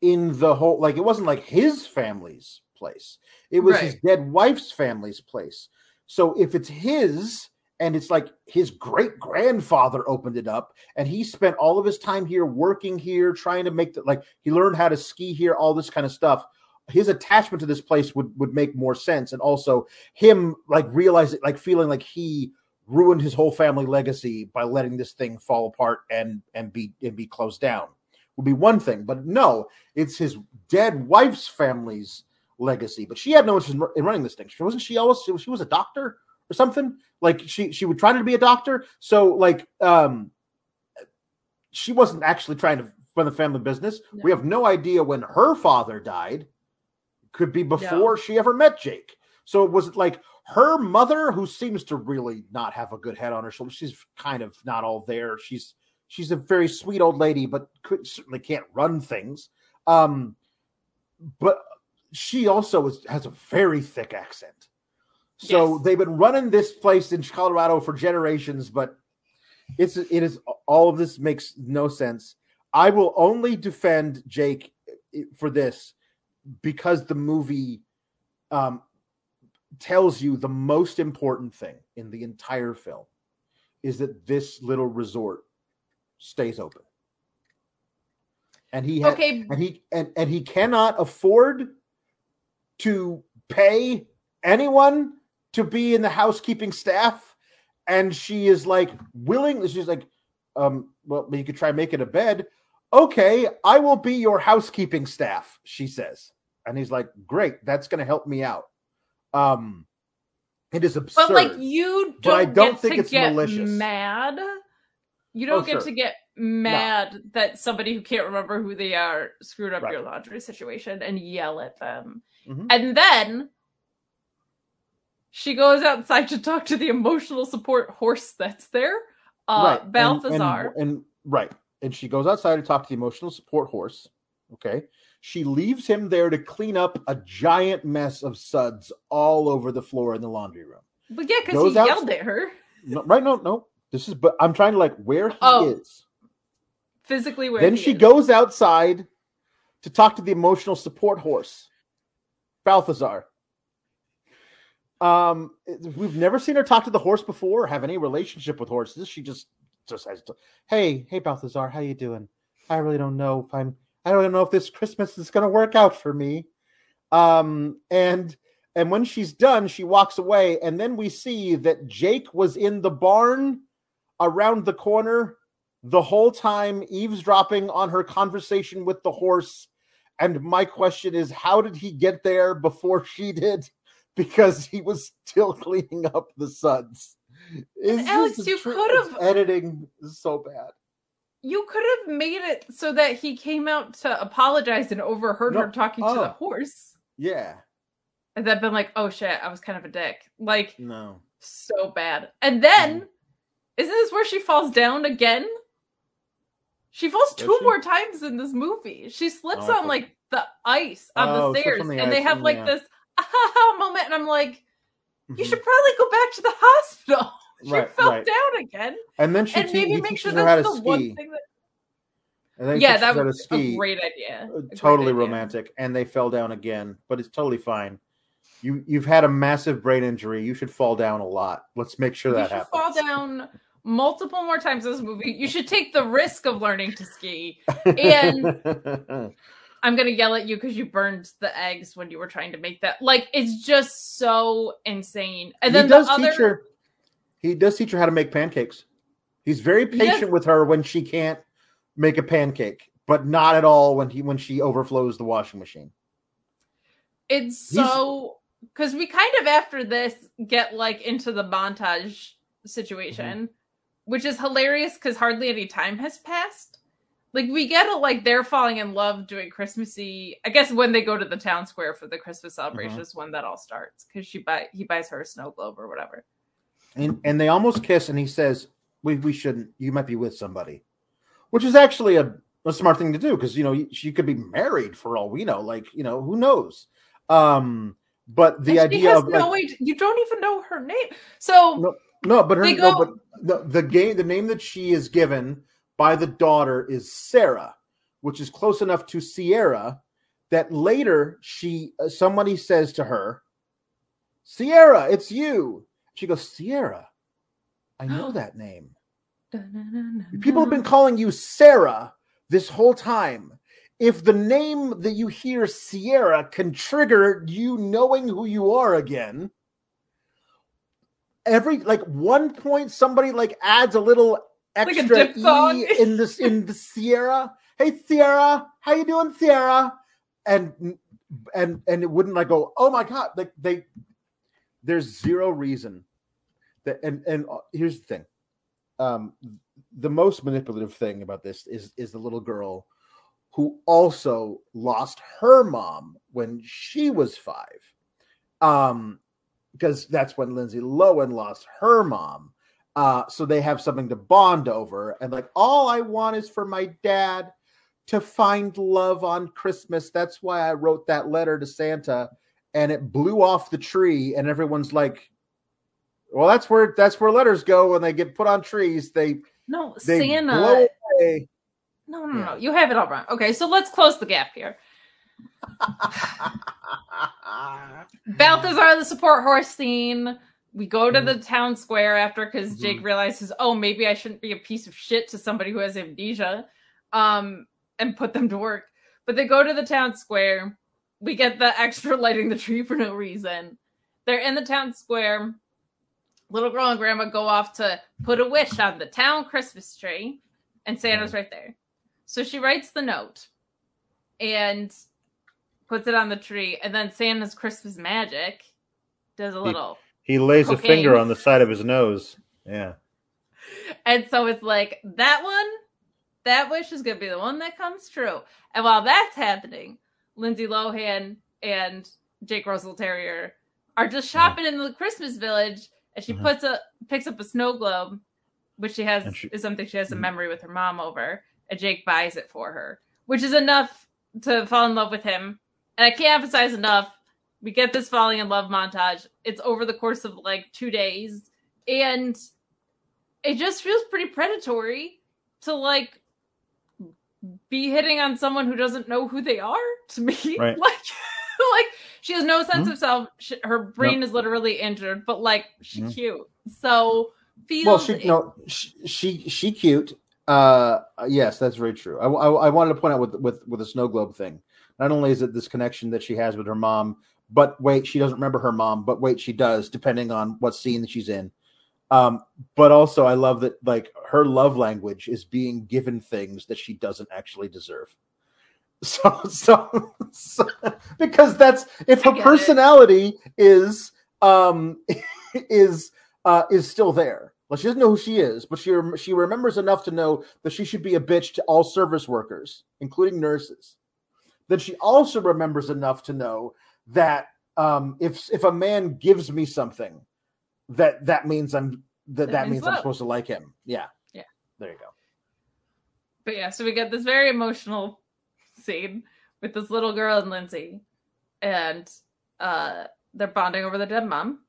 in the whole like it wasn't like his family's place. It was his dead wife's family's place. So if it's his and it's like his great grandfather opened it up and he spent all of his time here working here trying to make the like he learned how to ski here all this kind of stuff his attachment to this place would would make more sense and also him like realizing like feeling like he ruined his whole family legacy by letting this thing fall apart and and be and be closed down. Would be one thing but no it's his dead wife's family's legacy. But she had no interest in, in running this thing. She- wasn't she always she was a doctor or something? Like she she would try to be a doctor. So like um she wasn't actually trying to run the family business. We have no idea when her father died. Could be before she ever met jake. So it was it like her mother who seems to really not have a good head on her shoulders she's kind of not all there she's she's a very sweet old lady but could certainly can't run things Um, but she also is, has a very thick accent. So Yes. they've been running this place in Colorado for generations, but it's it is all of this makes no sense. I will only defend Jake for this because the movie um, tells you the most important thing in the entire film is that this little resort stays open, and he ha- Okay, and he and, and he cannot afford to pay anyone to be in the housekeeping staff. And she is like willing she's like um well you could try making a bed. Okay i will be your housekeeping staff she says. And he's like great that's going to help me out um it is absurd but like you don't, I don't get think to it's get malicious. mad. You don't Oh, get sure. to get mad that somebody who can't remember who they are screwed up Right. your laundry situation and yell at them. Mhm. And then she goes outside to talk to the emotional support horse that's there, uh, and- Balthazar. and, and right and she goes outside to talk to the emotional support horse okay she leaves him there to clean up a giant mess of suds all over the floor in the laundry room. But yeah, because he out- yelled at her. No, right no no. This is but i'm trying to like where he Oh, is. Physically. Where then he she is. goes outside to talk to the emotional support horse balthazar. Um we've never seen her talk to the horse before or have any relationship with horses. She just just has to hey hey balthazar how you doing? I really don't know if i'm i don't know if this christmas is going to work out for me. Um and and when she's done she walks away and then we see that jake was in the barn around the corner the whole time eavesdropping on her conversation with the horse. And my question is how did he get there before she did? Because he was still cleaning up the suds. Alex, you could've- it's editing so bad You could have made it so that he came out to apologize and overheard No. her talking to Oh. the horse. yeah And then been like, oh shit, I was kind of a dick. Like, no so bad. And then, Mm. isn't this where she falls down again? She falls two she? more times in this movie. She slips Oh, on like the ice on Oh, the stairs, on the and they have like yeah. this ah moment, and I'm like, you Mhm. should probably go back to the hospital. she Right, fell right. down again, and then she and te- maybe make sure her how to that's the one thing that. Yeah, that was a great idea. Uh, A great totally idea. romantic and they fell down again but it's totally fine you you've had a massive brain injury you should fall down a lot let's make sure you that happens fall down multiple more times in this movie. You should take the risk of learning to ski. And- I'm gonna yell at you because you burned the eggs when you were trying to make that. Like it's just so insane. And then the other he does teach her how to make pancakes he's very He patient with her when she can't make a pancake but not at all when he when she overflows the washing machine it's he's- so because we kind of after this get like into the montage situation, Mm-hmm. which is hilarious because hardly any time has passed. Like we get it, like they're falling in love doing Christmassy. I guess when they go to the town square for the Christmas celebration Mhm. is when that all starts because she buy he buys her a snow globe or whatever. And and they almost kiss and he says we we shouldn't you might be with somebody which is actually a, a smart thing to do because you know she could be married for all we know like you know who knows um but the And idea of no like, way. You don't even know her name. So No, no but her They no, go- but the, the game the name that she is given by the daughter is sarah which is close enough to sierra that later she uh, somebody says to her sierra it's you she goes sierra i know that name People have been calling you Sarah this whole time. If the name that you hear Sierra can trigger you knowing who you are again, every like one point somebody like adds a little extra diphthong. e in this in the Sierra. Hey Sierra, how you doing, Sierra? And and and it wouldn't like go, oh my god, like they there's zero reason that and and uh, here's the thing. Um the most manipulative thing about this is is the little girl who also lost her mom when she was five. Um because that's when lindsay lohan lost her mom. Uh so they have something to bond over. And like all i want is for my dad to find love on Christmas. That's why I wrote that letter to Santa and it blew off the tree and everyone's like well that's where that's where letters go when they get put on trees. They No, they Santa. blow away. No, no, no, Yeah. no. You have it all wrong. Okay, so let's close the gap here. Balthazar, the support horse scene. We go to the town square after because Jake Mhm. realizes, oh, maybe I shouldn't be a piece of shit to somebody who has amnesia, um, and put them to work. But they go to the town square. We get the extra lighting the tree for no reason. They're in the town square. Little girl and grandma go off to put a wish on the town Christmas tree, and Santa's right there. So she writes the note and puts it on the tree, and then Santa's Christmas magic does a little. he lays a finger on the side of his nose. Yeah. And so it's like that one, that wish is gonna be the one that comes true. And while that's happening, Lindsay Lohan and Jake Russell Terrier are just shopping in the Christmas village, and she Mhm. puts a picks up a snow globe, which she has she- is something she has a Mhm. memory with her mom over, and Jake buys it for her, which is enough to fall in love with him. And I can't emphasize enough. We get this falling in love montage. It's over the course of like two days, and it just feels pretty predatory to like be hitting on someone who doesn't know who they are to me Right. like like she has no sense Mhm. of self she, her brain is literally injured but like she's Mhm. cute so feels Well, she no, she she, she cute. Uh, yes, that's very true. I, I, I wanted to point out with with with the snow globe thing. Not only is it this connection that she has with her mom, but wait, she doesn't remember her mom. But wait, she does, depending on what scene that she's in. Um, but also, I love that like her love language is being given things that she doesn't actually deserve. So, so, so because that's if her personality is um is uh is still there. Well, she doesn't know who she is, but she rem- she remembers enough to know that she should be a bitch to all service workers, including nurses. Then she also remembers enough to know that um, if if a man gives me something, that that means I'm that That that, means means I'm supposed to like him. Yeah, Yeah. There you go. but yeah so we get this very emotional scene with this little girl and lindsay and uh they're bonding over the dead mom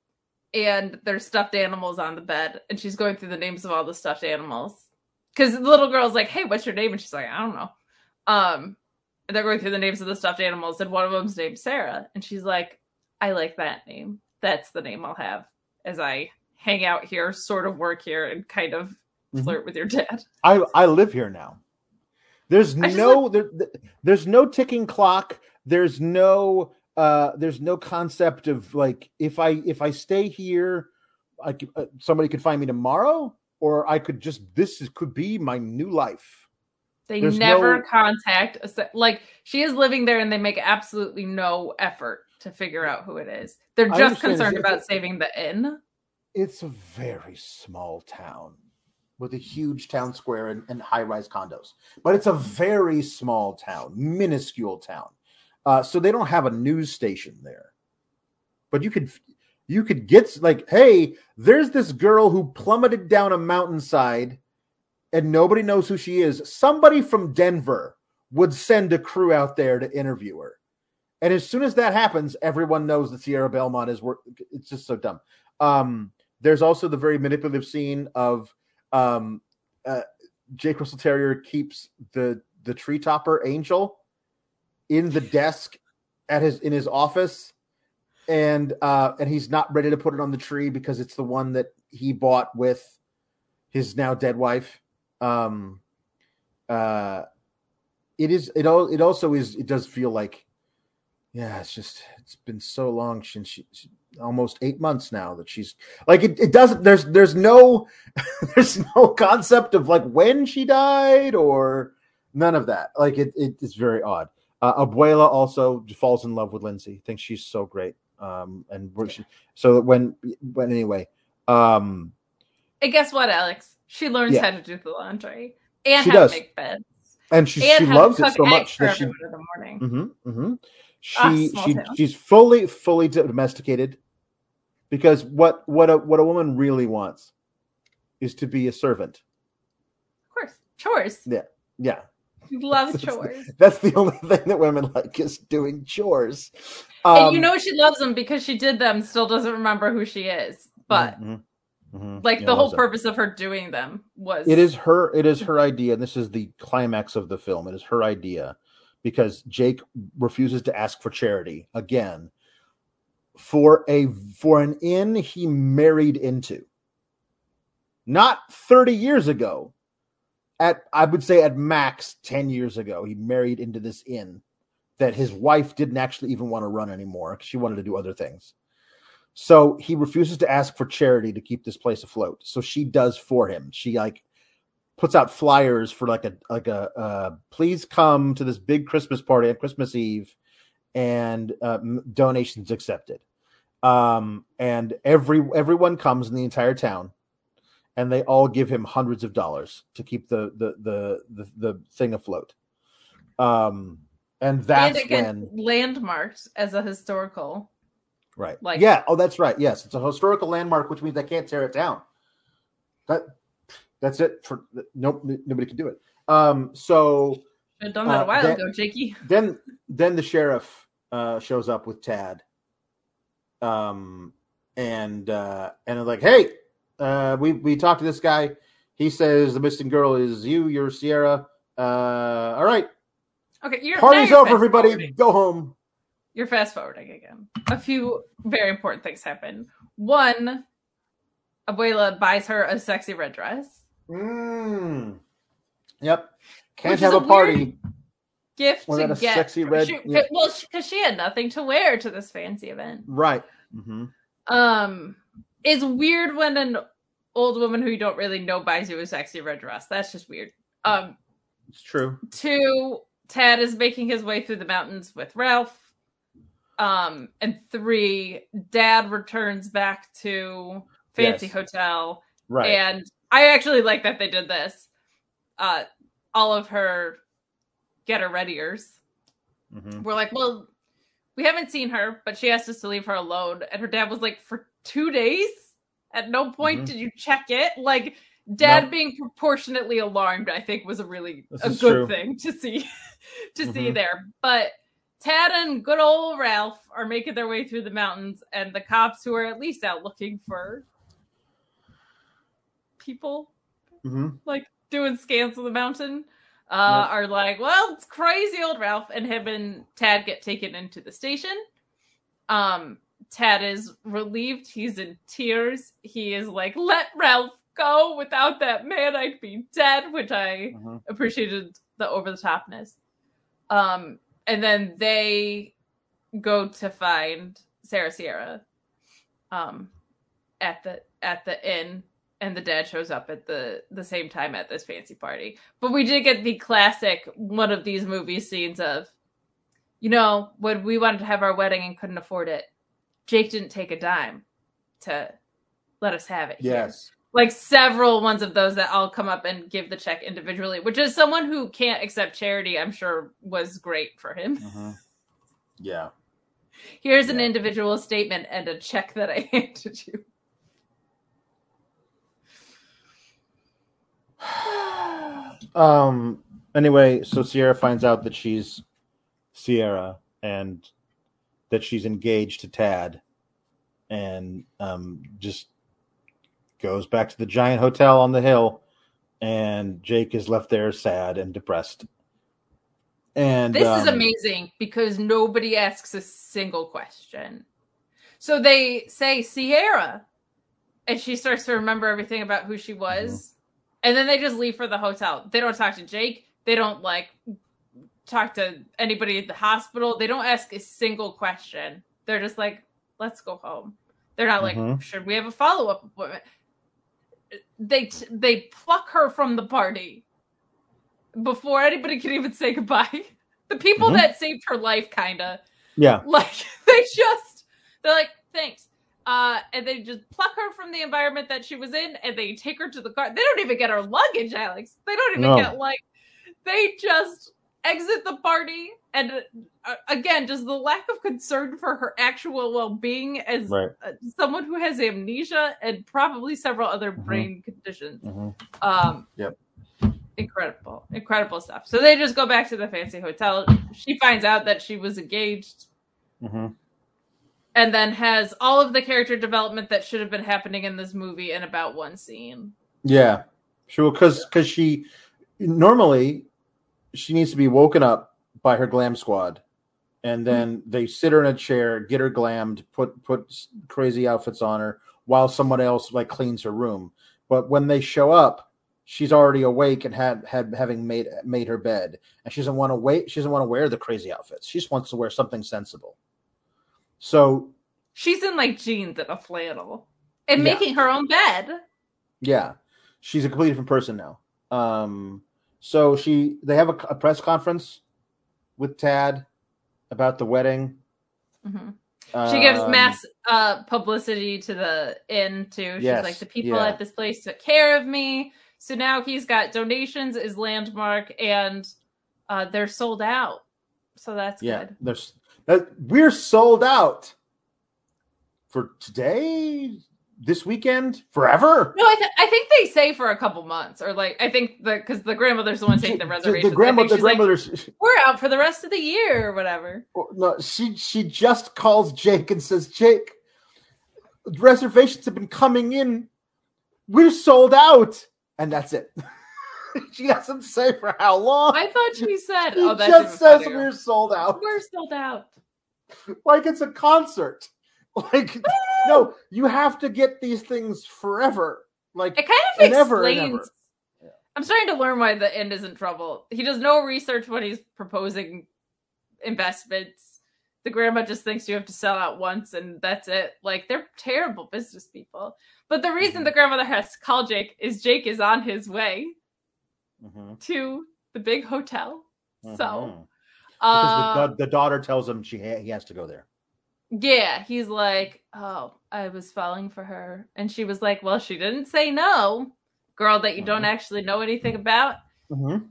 and there's stuffed animals on the bed and she's going through the names of all the stuffed animals. Because the little girl's like hey what's your name? And she's like i don't know. Um and they're going through the names of the stuffed animals and one of them's named sarah. And she's like i like that name. That's the name i'll have as i hang out here sort of work here and kind of Mhm. flirt with your dad I I live here now. There's no there, there's no ticking clock. There's no uh there's no concept of like if I if I stay here, I uh, somebody could find me tomorrow, or I could just this is, could be my new life. They There's never no- contact like she is living there and they make absolutely no effort to figure out who it is. They're just concerned about it- saving the inn. It's a very small town with a huge town square and, and high rise condos, but it's a very small town, minuscule town. Uh, so they don't have a news station there, but you could you could get like, hey, there's this girl who plummeted down a mountainside, and nobody knows who she is. Somebody from Denver would send a crew out there to interview her, and as soon as that happens, everyone knows that Sierra Belmont is work. It's just so dumb. Um, there's also the very manipulative scene of um, uh, Jake Russell Terrier keeps the the tree topper angel in the desk at his in his office, and uh, and he's not ready to put it on the tree because it's the one that he bought with his now dead wife. Um, uh, it is it all it also is it does feel like yeah it's just it's been so long since she, she almost eight months now that she's like it, it doesn't there's there's no there's no concept of like when she died or none of that like it, it it's very odd uh, abuela also falls in love with lindsay thinks she's so great um and she, so when when anyway um And guess what, Alex? She learns Yeah. how to do the laundry and She how does. to make beds and she, and she loves it so much that she in the morning. Mm-hmm, mm-hmm. She Ah, she town. she's fully fully domesticated because what what a what a woman really wants is to be a servant. Of course, chores. Yeah, yeah. Love That's- chores. That's the only thing that women like is doing chores. and you Um, know she loves them because she did them, still doesn't remember who she is. But mhm, mhm. like Yeah, the whole loves it. purpose of her doing them was It is her. It is her idea. And this is the climax of the film. It is her idea because Jake refuses to ask for charity again for a for an inn he married into. Not thirty years ago. At I would say at max ten years ago, he married into this inn that his wife didn't actually even want to run anymore. She wanted to do other things. So he refuses to ask for charity to keep this place afloat. So she does for him. She like puts out flyers for like a like a uh, please come to this big Christmas party on Christmas Eve, and uh, donations accepted. Um, and every everyone comes in the entire town, and they all give him hundreds of dollars to keep the the the the, the thing afloat. Um, and that's and again when landmarked as a historical. Right. Like- yeah. Oh, that's right. Yes, it's a historical landmark, which means they can't tear it down. That that's it. For nope, nobody can do it. Um. So Should have done that Uh, a while that- ago, Jakey. then then the sheriff uh, shows up with Tad. Um. And uh, and like, hey, uh, we we talked to this guy. He says the missing girl is you. You're Sierra. Uh. All right. Okay, you're Party's you're over. Everybody, forwarding. go home. You're fast forwarding again. A few very important things happen. One, Abuela buys her a sexy red dress. Mm. Yep. Can't Which have a a party. Gift Without to a get sexy red- She, yeah. Well, because she had nothing to wear to this fancy event. Right. Mm-hmm. Um, it's weird when an old woman who you don't really know buys you a sexy red dress. That's just weird. Um, It's true. two, Tad is making his way through the mountains with Ralph. Um, and three, Dad returns back to Fancy Yes. Hotel, Right. and I actually like that they did this. Uh, all of her get her readiers Mhm. we're like, well, we haven't seen her, but she asked us to leave her alone. And her dad was like, for two days? At no point Mhm. did you check it? Like, dad being proportionately alarmed, I think, was a really This a good true. thing to see to see Mhm. there. But Tad and good old Ralph are making their way through the mountains, and the cops who are at least out looking for people Mhm. like doing scans of the mountain uh Yep. are like well it's crazy old ralph and him and tad get taken into the station um tad is relieved he's in tears he is like let ralph go without that man i'd be dead which i Mhm. appreciated the over the topness um and then they go to find sarah sierra um at the at the inn and the dad shows up at the the same time at this fancy party but we did get the classic one of these movie scenes of you know when we wanted to have our wedding and couldn't afford it jake didn't take a dime to let us have it here Yes. like several ones of those that all come up and give the check individually, which is someone who can't accept charity, I'm sure was great for him. Mhm. Yeah. Here's an individual statement and a check that I handed you. Um. Anyway, so Sierra finds out that she's Sierra and that she's engaged to Tad, and um, just goes back to the giant hotel on the hill, and Jake is left there sad and depressed. And This is um, amazing because nobody asks a single question. So they say Sierra, and she starts to remember everything about who she was, and then they just leave for the hotel. They don't talk to Jake. They don't like talk to anybody at the hospital. They don't ask a single question. They're just like, "Let's go home." They're not like, Mhm. "Should we have a follow up appointment?" They t- they pluck her from the party before anybody can even say goodbye. The people Mhm. that saved her life, kind of Yeah. like they just they're like thanks uh and they just pluck her from the environment that she was in and they take her to the car they don't even get her luggage alex they don't even No. get like they just exit the party and uh, again just the lack of concern for her actual well-being as Right. uh, someone who has amnesia and probably several other Mhm. brain conditions Mhm. um Yep. incredible, incredible stuff. So they just go back to the fancy hotel. She finds out that she was engaged, hmm and then has all of the character development that should have been happening in this movie in about one scene. Yeah, sure. Because because she normally she needs to be woken up by her glam squad, and then mm-hmm. they sit her in a chair, get her glammed, put put crazy outfits on her, while someone else like cleans her room. But when they show up, she's already awake and had had having made made her bed, and she doesn't want to wait. She doesn't want to wear the crazy outfits. She just wants to wear something sensible. So She's in like jeans and a flannel and Yeah. making her own bed. Yeah, she's a completely different person now. Um, so she they have a, a press conference with Tad about the wedding. Mhm. She gives Um, mass uh, publicity to the inn too. She's Yes, like, the people yeah. at this place took care of me. So now he's got donations is landmark, and uh, they're sold out. So that's Yeah, good. there's that we're sold out for today, this weekend, forever. No, I, th- I think they say for a couple months, or like I think the because the grandmother's the one taking the reservations. The, grandmother, I the she's like, grandmother's We're out for the rest of the year or whatever. no, she she just calls Jake and says, Jake, reservations have been coming in. We're sold out, and that's it. she doesn't say for how long. I thought she said, She "Oh, that's just says funnier. we're sold out, we're sold out." like it's a concert. Like no, you have to get these things forever. Like It kind of ever explains. ever. I'm starting to learn why the end is in trouble. He does no research when he's proposing investments. The grandma just thinks you have to sell out once and that's it. Like they're terrible business people. But the reason Mhm. the grandmother has to call Jake is Jake is on his way mhm, to the big hotel. mhm. So, because uh, the, the, daughter tells him she ha- he has to go there. yeah, he's like, "Oh, I was falling for her," and she was like, "Well, she didn't say no, girl that you don't Mhm. actually know anything about." Mm-hmm.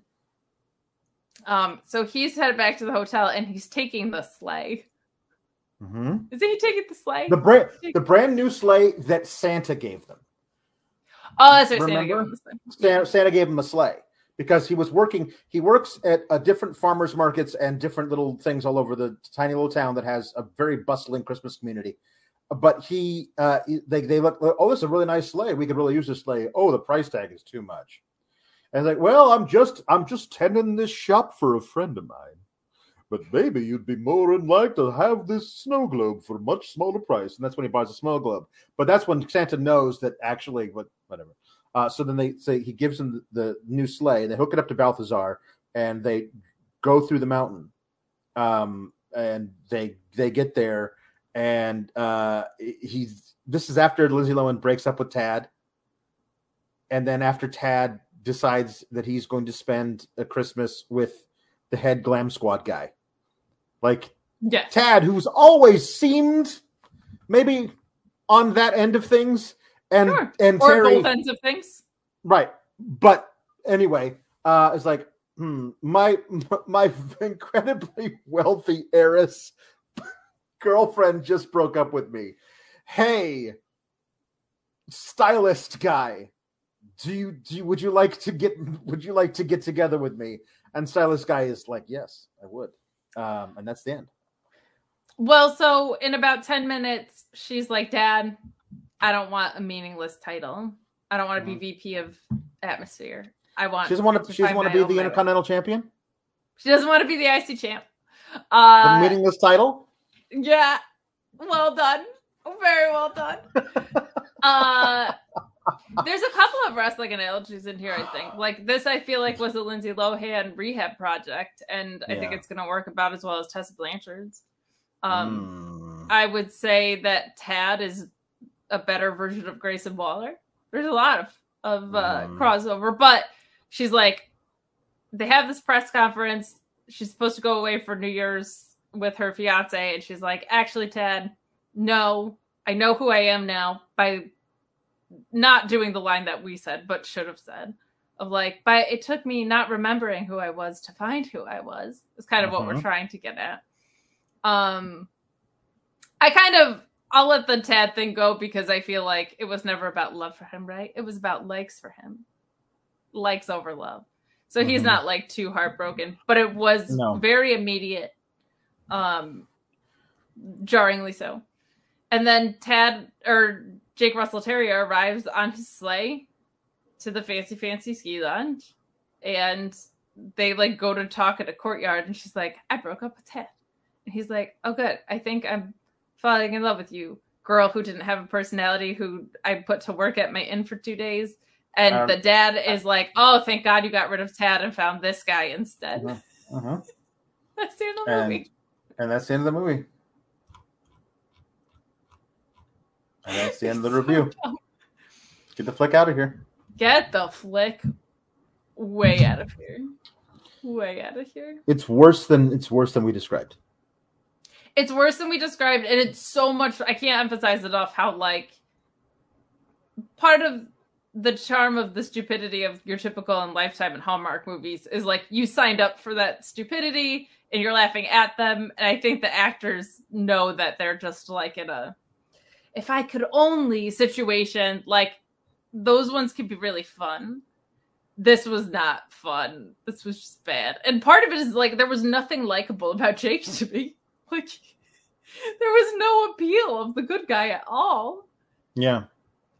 Um, so he's headed back to the hotel and he's taking the sleigh. Mm-hmm. Is he taking the sleigh? The brand the brand new sleigh that Santa gave them. oh, that's what Santa gave him the sleigh. Santa, Santa gave him a sleigh because he was working. He works at a different farmers markets and different little things all over the tiny little town that has a very bustling Christmas community. But he, uh, they, they look. Oh, this is a really nice sleigh. We could really use this sleigh. Oh, the price tag is too much. And like, well, I'm just, I'm just tending this shop for a friend of mine. But maybe you'd be more than like to have this snow globe for a much smaller price. And that's when he buys a snow globe. But that's when Santa knows that actually, what, whatever. Uh, so then they say he gives him the, the new sleigh. They hook it up to Balthazar, and they go through the mountain. Um, and they they get there, and uh, he's this is after Lindsay Lohan breaks up with Tad, and then after Tad decides that he's going to spend a Christmas with the head glam squad guy, like Yes. Tad, who's always seemed maybe on that end of things, and Sure. and Or Terry, both ends of things. right? But anyway, uh, it's like hmm, my my incredibly wealthy heiress girlfriend just broke up with me. Hey, stylist guy, do you do you, would you like to get would you like to get together with me? And stylist guy is like, yes, I would. Um, and that's the end. Well, so in about 10 minutes, she's like, Dad, I don't want a meaningless title. I don't want to be VP of Atmosphere. I want She doesn't want to. She doesn't want to be the. Intercontinental Champion. She doesn't want to be the IC champ. The Uh, meaningless title. Yeah. Well done. Very well done. uh there's a couple of wrestling analogies in here, I think. Like this I feel like was a Lindsay Lohan rehab project, and I think it's gonna work about as well as Tessa Blanchard's. Um Mm. I would say that Tad is a better version of Grayson Waller. There's a lot of of uh, Mm. crossover, but she's like, they have this press conference. She's supposed to go away for New Year's with her fiance, and she's like, actually, Ted, no, I know who I am now by not doing the line that we said, but should have said. Of like, but it took me not remembering who I was to find who I was. Is kind of what we're Mhm. trying to get at. Um, I kind of I'll let the Tad thing go because I feel like it was never about love for him, right? It was about likes for him, likes over love. So he's Mhm. not like too heartbroken, but it was No. very immediate, um, very immediate, No. very immediate, jarringly so. And then Tad or Jake Russell Terrier arrives on his sleigh to the fancy fancy ski lounge, and they like go to talk at a courtyard, and she's like, "I broke up with Tad," and he's like, "Oh, good. I think I'm falling in love with you." Girl who didn't have a personality, who I put to work at my inn for two days, and Um, the dad is like, "Oh, thank God you got rid of Tad and found this guy instead." Mhm. Uh-huh. That's the end of the And movie. and that's the end of the movie. And that's the end of the review. Get the flick out of here. Get the flick way out of here. Way out of here. It's worse than it's worse than we described. It's worse than we described, and it's so much. I can't emphasize enough how like part of the charm of the stupidity of your typical and Lifetime and Hallmark movies is like you signed up for that stupidity and you're laughing at them, and I think the actors know that they're just like in a if I could only situation. Like those ones could be really fun. This was not fun. This was just bad. And part of it is like there was nothing likable about Jake to me. Like there was no appeal of the good guy at all. Yeah.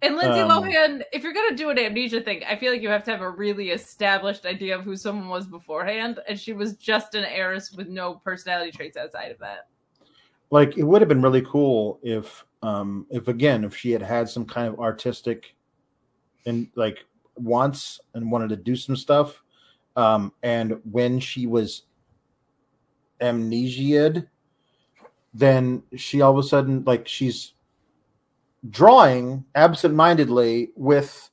And Lindsay Um, Lohan, if you're gonna do an amnesia thing, I feel like you have to have a really established idea of who someone was beforehand, and she was just an heiress with no personality traits outside of that. Like it would have been really cool if um if again if she had had some kind of artistic and like wants and wanted to do some stuff um and when she was amnesiaed then she all of a sudden like she's drawing absentmindedly with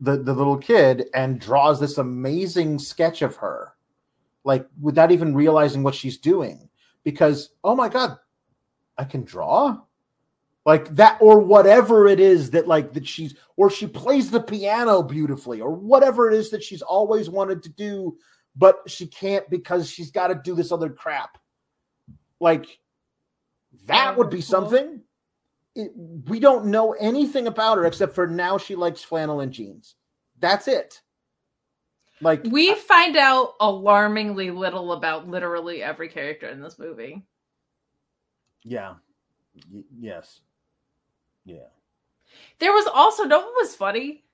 the the little kid and draws this amazing sketch of her like without even realizing what she's doing. Because oh my god i can draw? Like that or whatever it is that like that she's or she plays the piano beautifully or whatever it is that she's always wanted to do but she can't because she's got to do this other crap. Like that would be something. It, we don't know anything about her except for now she likes flannel and jeans. That's it. Like We find out alarmingly little about literally every character in this movie. yeah. Y- yes. Yeah. There was also no one was funny.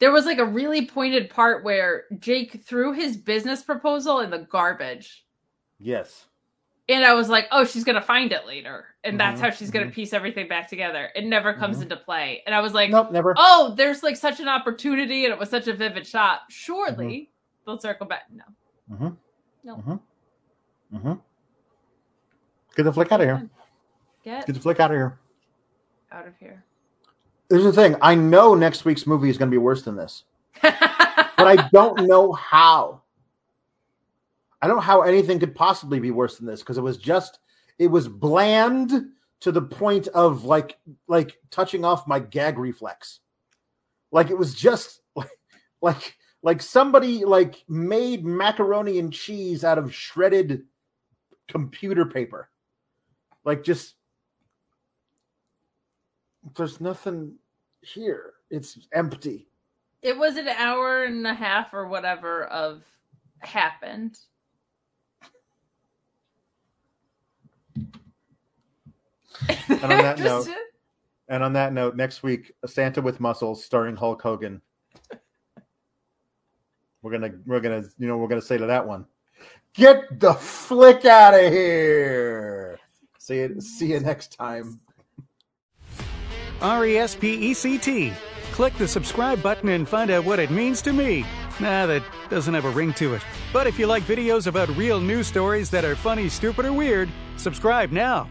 There was like a really pointed part where Jake threw his business proposal in the garbage. yes And I was like, oh, she's gonna find it later. And that's Mhm, how she's gonna mhm. piece everything back together. It never comes Mhm. into play. And I was like, nope never oh, there's like such an opportunity and it was such a vivid shot. Surely they'll circle back. No. Mm-hmm. No. Mm-hmm. Mm-hmm. Get the flick out of here. Get Get the flick out of here. out of here. Here's the thing. I know next week's movie is going to be worse than this, but I don't know how. I don't know how anything could possibly be worse than this because it was just it was bland to the point of like like touching off my gag reflex. Like it was just like like like somebody like made macaroni and cheese out of shredded computer paper. Like just there's nothing here. It's empty. it was an hour and a half or whatever of happened. And on that note- And on that note, next week, Santa with muscles starring Hulk Hogan. We're gonna we're gonna you know we're gonna say to that one, get the flick out of here. See you see you next time. R E S P E C T. Click the subscribe button and find out what it means to me. Nah, that doesn't have a ring to it. But if you like videos about real news stories that are funny, stupid, or weird, subscribe now.